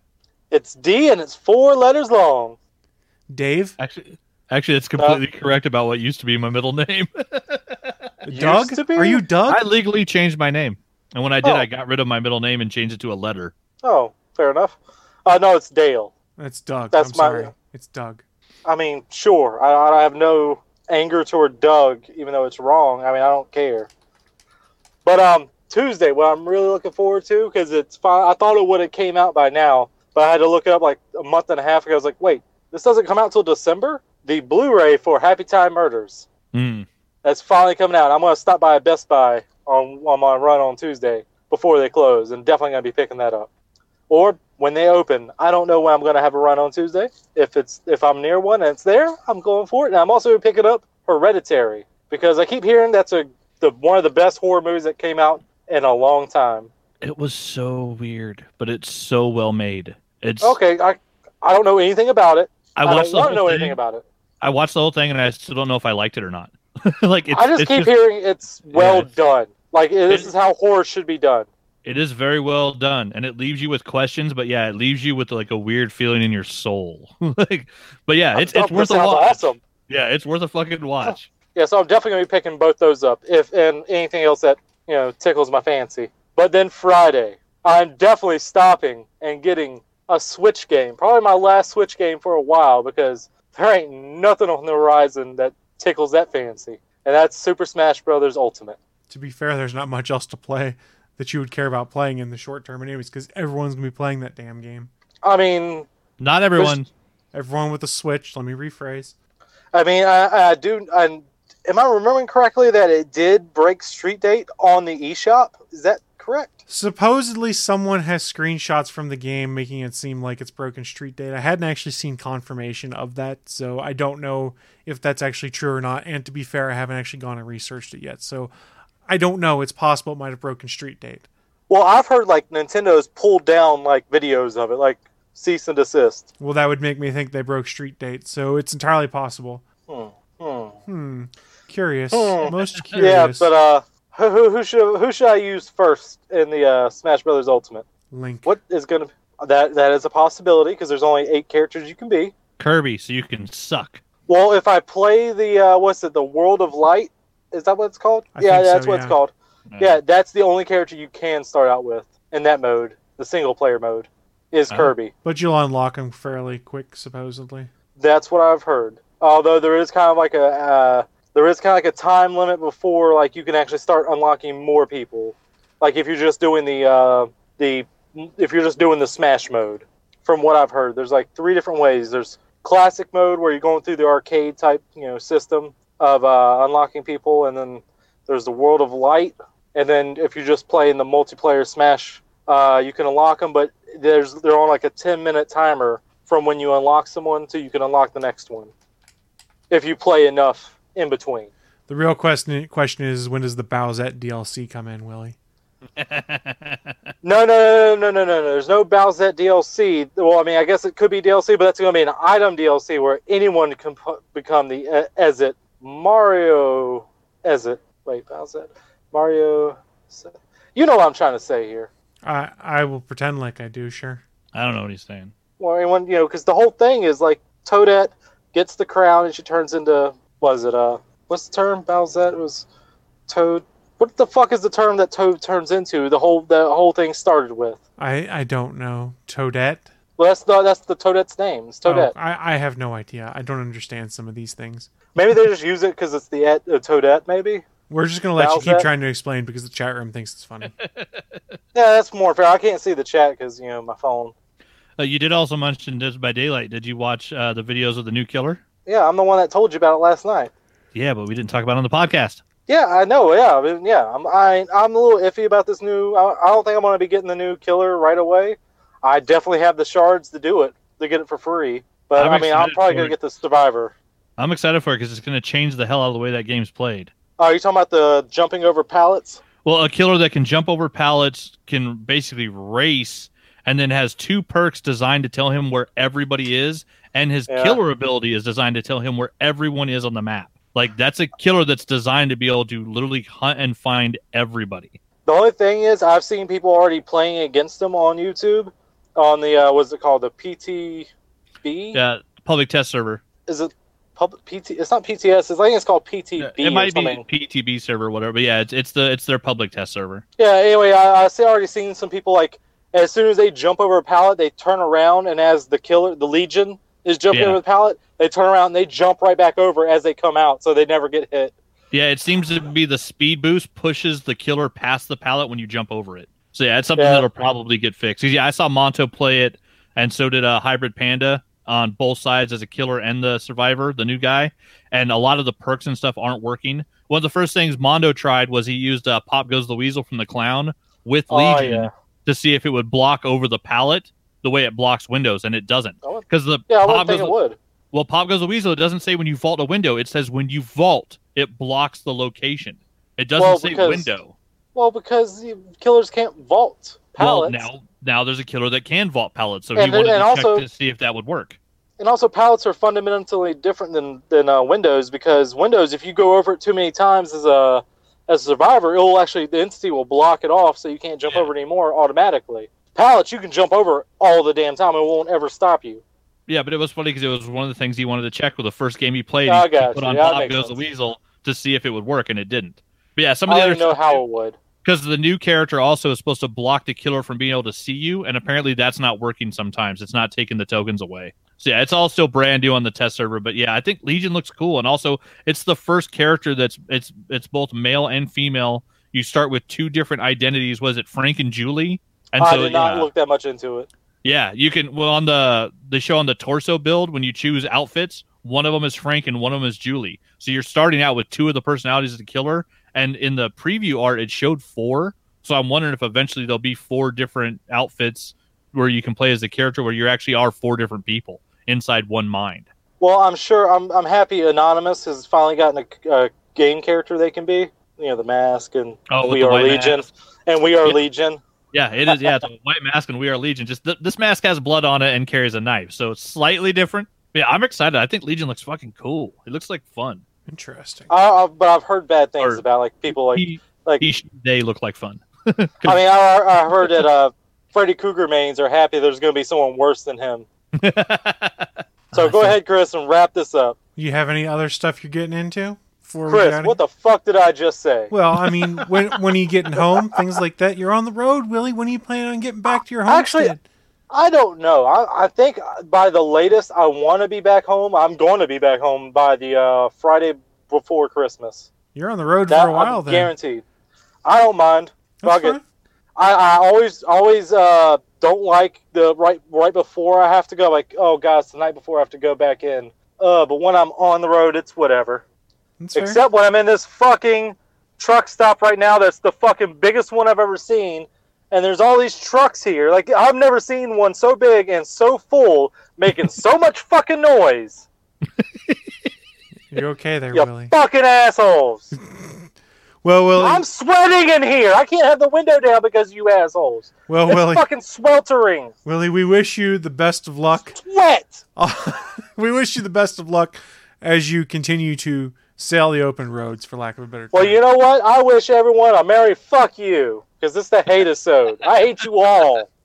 It's D and it's four letters long. Dave? Actually, actually, it's completely correct about what used to be my middle name. Used Doug? to be? Are you Doug? I legally changed my name, and when I did, Oh. I got rid of my middle name and changed it to a letter. Oh, fair enough. Uh, no, it's Dale. That's Doug. That's I'm my- sorry. It's Doug. I mean, sure. I, I have no anger toward Doug, even though it's wrong. I mean, I don't care. But um, Tuesday, what I'm really looking forward to, because it's fine. I thought it would have came out by now, but I had to look it up like a month and a half ago. I was like, wait, this doesn't come out till December. The Blu-ray for Happy Time Murders. Hmm. That's finally coming out. I'm going to stop by Best Buy on, on my run on Tuesday before they close, and definitely going to be picking that up. Or when they open, I don't know when I'm going to have a run on Tuesday. If it's if I'm near one and it's there, I'm going for it. And I'm also picking up Hereditary because I keep hearing that's a the one of the best horror movies that came out in a long time. It was so weird, but it's so well made. It's Okay, I I don't know anything about it. I I, don't to know whole anything about it. I watched the whole thing, and I still don't know if I liked it or not. like it's, I just keep hearing it's well it's- done. Like this is how horror should be done. It is very well done, and it leaves you with questions. But yeah, it leaves you with like a weird feeling in your soul. like, but yeah, it's it's worth a watch. awesome. Yeah, it's worth a fucking watch. Yeah, so I'm definitely gonna be picking both those up. If and anything else that you know tickles my fancy. But then Friday, I'm definitely stopping and getting a Switch game. Probably my last Switch game for a while because there ain't nothing on the horizon that tickles that fancy, and that's Super Smash Brothers Ultimate. To be fair, there's not much else to play that you would care about playing in the short term, anyways, because everyone's gonna be playing that damn game. I mean, Not everyone. Everyone with a Switch. Let me rephrase. I mean, I, I do. I, am I remembering correctly that it did break Street Date on the eShop? Is that correct? Supposedly, someone has screenshots from the game making it seem like it's broken street date. I hadn't actually seen confirmation of that, so I don't know if that's actually true or not. And to be fair, I haven't actually gone and researched it yet, so I don't know. It's possible it might have broken street date. Well, I've heard like Nintendo's pulled down like videos of it, like cease and desist. Well, that would make me think they broke street date, so it's entirely possible. Hmm. Hmm. Hmm. Curious. Hmm. Most curious. Yeah, but uh, who, who, who should who should I use first in the uh, Smash Brothers Ultimate? Link. What is gonna that that is a possibility because there's only eight characters you can be. Kirby, so you can suck. Well, if I play the uh, what's it, the World of Light, is that what it's called? I yeah, think so, that's what yeah. it's called. Uh, Yeah, that's the only character you can start out with in that mode, the single player mode, is Oh. Kirby. But you'll unlock him fairly quick, supposedly. That's what I've heard. Although there is kind of like a uh, there is kind of like a time limit before like you can actually start unlocking more people. Like if you're just doing the uh, the if you're just doing the Smash mode. From what I've heard, there's like three different ways. There's classic mode where you're going through the arcade type you know system of uh, unlocking people, and then there's the World of Light, and then if you're just playing the multiplayer Smash, uh, you can unlock them, but there's they're on like a 10 minute timer from when you unlock someone to you can unlock the next one. If you play enough in between. The real question question is when does the Bowsette DLC come in, Willie? No, no, no, no, no, no, no. There's no Bowsette DLC. Well, I mean, I guess it could be DLC, but that's going to be an item DLC where anyone can pu- become the uh, Ezit Mario Ezit. Wait, Bowsette Mario. You know what I'm trying to say here. I I will pretend like I do, sure. I don't know what he's saying. Well, anyone, you know, because the whole thing is like Toadette gets the crown and she turns into was it uh what's the term Bowsette it was Toad. What the fuck is the term that Toad turns into? The whole the whole thing started with. I I don't know. Toadette? Well, that's the that's the Toadette's name. It's Toadette. Oh, I, I have no idea. I don't understand some of these things. Maybe they just use it because it's the et, uh, Toadette. Maybe. We're just gonna let you keep trying to explain because the chat room thinks it's funny. Yeah, that's more fair. I can't see the chat because you know my phone. Uh, you did also mention Dead by Daylight. Did you watch uh, the videos of the new killer? Yeah, I'm the one that told you about it last night. Yeah, but we didn't talk about it on the podcast. Yeah, I know. Yeah, I mean, yeah. I'm I, I'm a little iffy about this new. I, I don't think I'm going to be getting the new killer right away. I definitely have the shards to do it to get it for free. But I'm i mean, I'm probably going to get the survivor. I'm excited for it because it's going to change the hell out of the way that game's played. Are you talking about the jumping over pallets? Well, a killer that can jump over pallets can basically race and then has two perks designed to tell him where everybody is, and his Yeah. killer ability is designed to tell him where everyone is on the map. Like that's a killer that's designed to be able to literally hunt and find everybody. The only thing is, I've seen people already playing against them on YouTube. On the uh, what's it called? The PTB? Yeah, public test server. Is it public PT? It's not PTS. It's, I think it's called PTB. it might be. PTB server, or whatever. But yeah, it's it's the it's their public test server. Yeah. Anyway, I, I see already seen some people like as soon as they jump over a pallet, they turn around, and as the killer, the Legion, is jumping Yeah. over the pallet, they turn around and they jump right back over as they come out, so they never get hit. Yeah, it seems to be the speed boost pushes the killer past the pallet when you jump over it. So yeah, it's something Yeah. that'll probably get fixed. Yeah, I saw Monto play it, and so did uh, Hybrid Panda on both sides as a killer and the survivor, the new guy. And a lot of the perks and stuff aren't working. One of the first things Monto tried was he used uh, Pop Goes the Weasel from the Clown with Oh, Legion yeah. to see if it would block over the pallet the way it blocks windows, and it doesn't. Oh, Because the Yeah, I Pop think Goes it would. well, Pop Goes the Weasel, it doesn't say when you vault a window. It says when you vault, it blocks the location. It doesn't Well, say window. Well, because the killers can't vault pallets. Well, now now there's a killer that can vault pallets, so And- he wanted and to also- check to see if that would work. And also, pallets are fundamentally different than than uh, Windows because Windows, if you go over it too many times as a as a survivor, it will actually the entity will block it off, so you can't jump Yeah. over it anymore automatically. Pallets, you can jump over all the damn time; it won't ever stop you. Yeah, but it was funny because it was one of the things he wanted to check with the first game he played. I he put you. on Yeah, makes Goes the. Weasel to see if it would work, and it didn't. But yeah, some of the don't other know how it would. Because the new character also is supposed to block the killer from being able to see you, and apparently that's not working sometimes. It's not taking the tokens away. So yeah, it's all still brand new on the test server, but yeah, I think Legion looks cool, and also it's the first character that's it's it's both male and female. You start with two different identities. Was it Frank and Julie? And I so did not yeah, look that much into it. yeah, you can. Well, on the the show on the torso build, when you choose outfits, one of them is Frank and one of them is Julie. So you're starting out with two of the personalities of the killer, and in the preview art, it showed four. So I'm wondering if eventually there'll be four different outfits where you can play as the character, where you actually are four different people inside one mind. Well, I'm sure. I'm I'm happy. Anonymous has finally gotten a, a game character they can be. You know, the mask and Oh, we are Legion, mask. and we are Yeah. Legion. Yeah, it is. Yeah, it's a white mask, and we are Legion. Just th- this mask has blood on it and carries a knife, so it's slightly different. But yeah, I'm excited. I think Legion looks fucking cool. It looks like fun. Interesting. I, I, but I've heard bad things Or- about like people like he, like he, they look like fun. I mean, I, I heard that uh, Freddy Krueger mains are happy there's going to be someone worse than him. So go ahead, Chris, and wrap this up. You have any other stuff you're getting into? Chris, got what the fuck did I just say? Well, I mean, when when are you getting home? Things like that. You're on the road, Willie. When are you planning on getting back to your home? Actually, homestead? I don't know. I, I think by the latest, I want to be back home. I'm going to be back home by the uh, Friday before Christmas. You're on the road That for a while, I'm then. guaranteed. I don't mind. Fuck it. I, I always always uh, don't like the right right before I have to go. Like, oh god, it's the night before I have to go back in. Uh, but when I'm on the road, it's whatever. That's fair. Except when I'm in this fucking truck stop right now. That's the fucking biggest one I've ever seen. And there's all these trucks here. Like I've never seen one so big and so full, making so much fucking noise. You're okay there, You Willie. fucking assholes. Well, Willie. I'm sweating in here. I can't have the window down because you assholes. well, It's Willie. fucking sweltering. Willie, we wish you the best of luck. Sweat. we wish you the best of luck as you continue to sail the open roads, for lack of a better term. Well, you know what? I wish everyone a merry fuck you. Because this is the hate episode. I hate you all.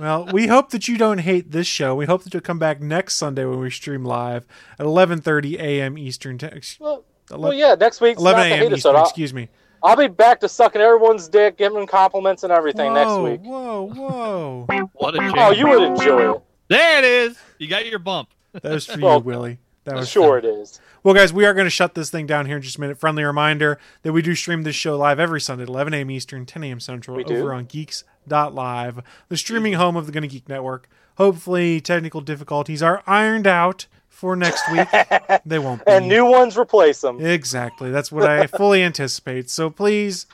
Well, we hope that you don't hate this show. We hope that you'll come back next Sunday when we stream live at 11:30 a.m. Eastern. Te- Well, ele- well yeah, next week. 11 a.m. Eastern. episode. I'll, Excuse me. I'll be back to sucking everyone's dick, giving them compliments and everything next week. Whoa, whoa! What a oh, shame. Oh, you would enjoy it. There it is. You got your bump. That was for Well, you, Willie. That was Sure, fun. it is. Well, guys, we are going to shut this thing down here in just a minute. Friendly reminder that we do stream this show live every Sunday at 11 a.m. Eastern, 10 a.m. Central, We do? over on Geeks.live, the streaming home of the Gonna Geek Network. Hopefully, technical difficulties are ironed out for next week. they won't be. And new ones replace them. Exactly. That's what I fully anticipate. So please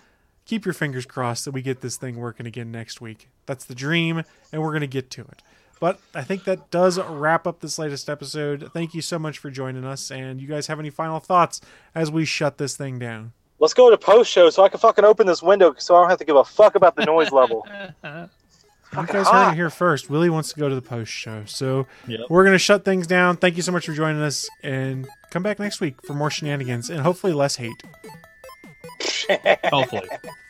keep your fingers crossed that we get this thing working again next week. That's the dream, and we're going to get to it. But I think that does wrap up this latest episode. Thank you so much for joining us. And you guys have any final thoughts as we shut this thing down? Let's go to post show so I can fucking open this window so I don't have to give a fuck about the noise level. You Fucking guys heard hot. it here first. Willie wants to go to the post show. So Yep. we're going to shut things down. Thank you so much for joining us. And come back next week for more shenanigans and hopefully less hate. Hopefully.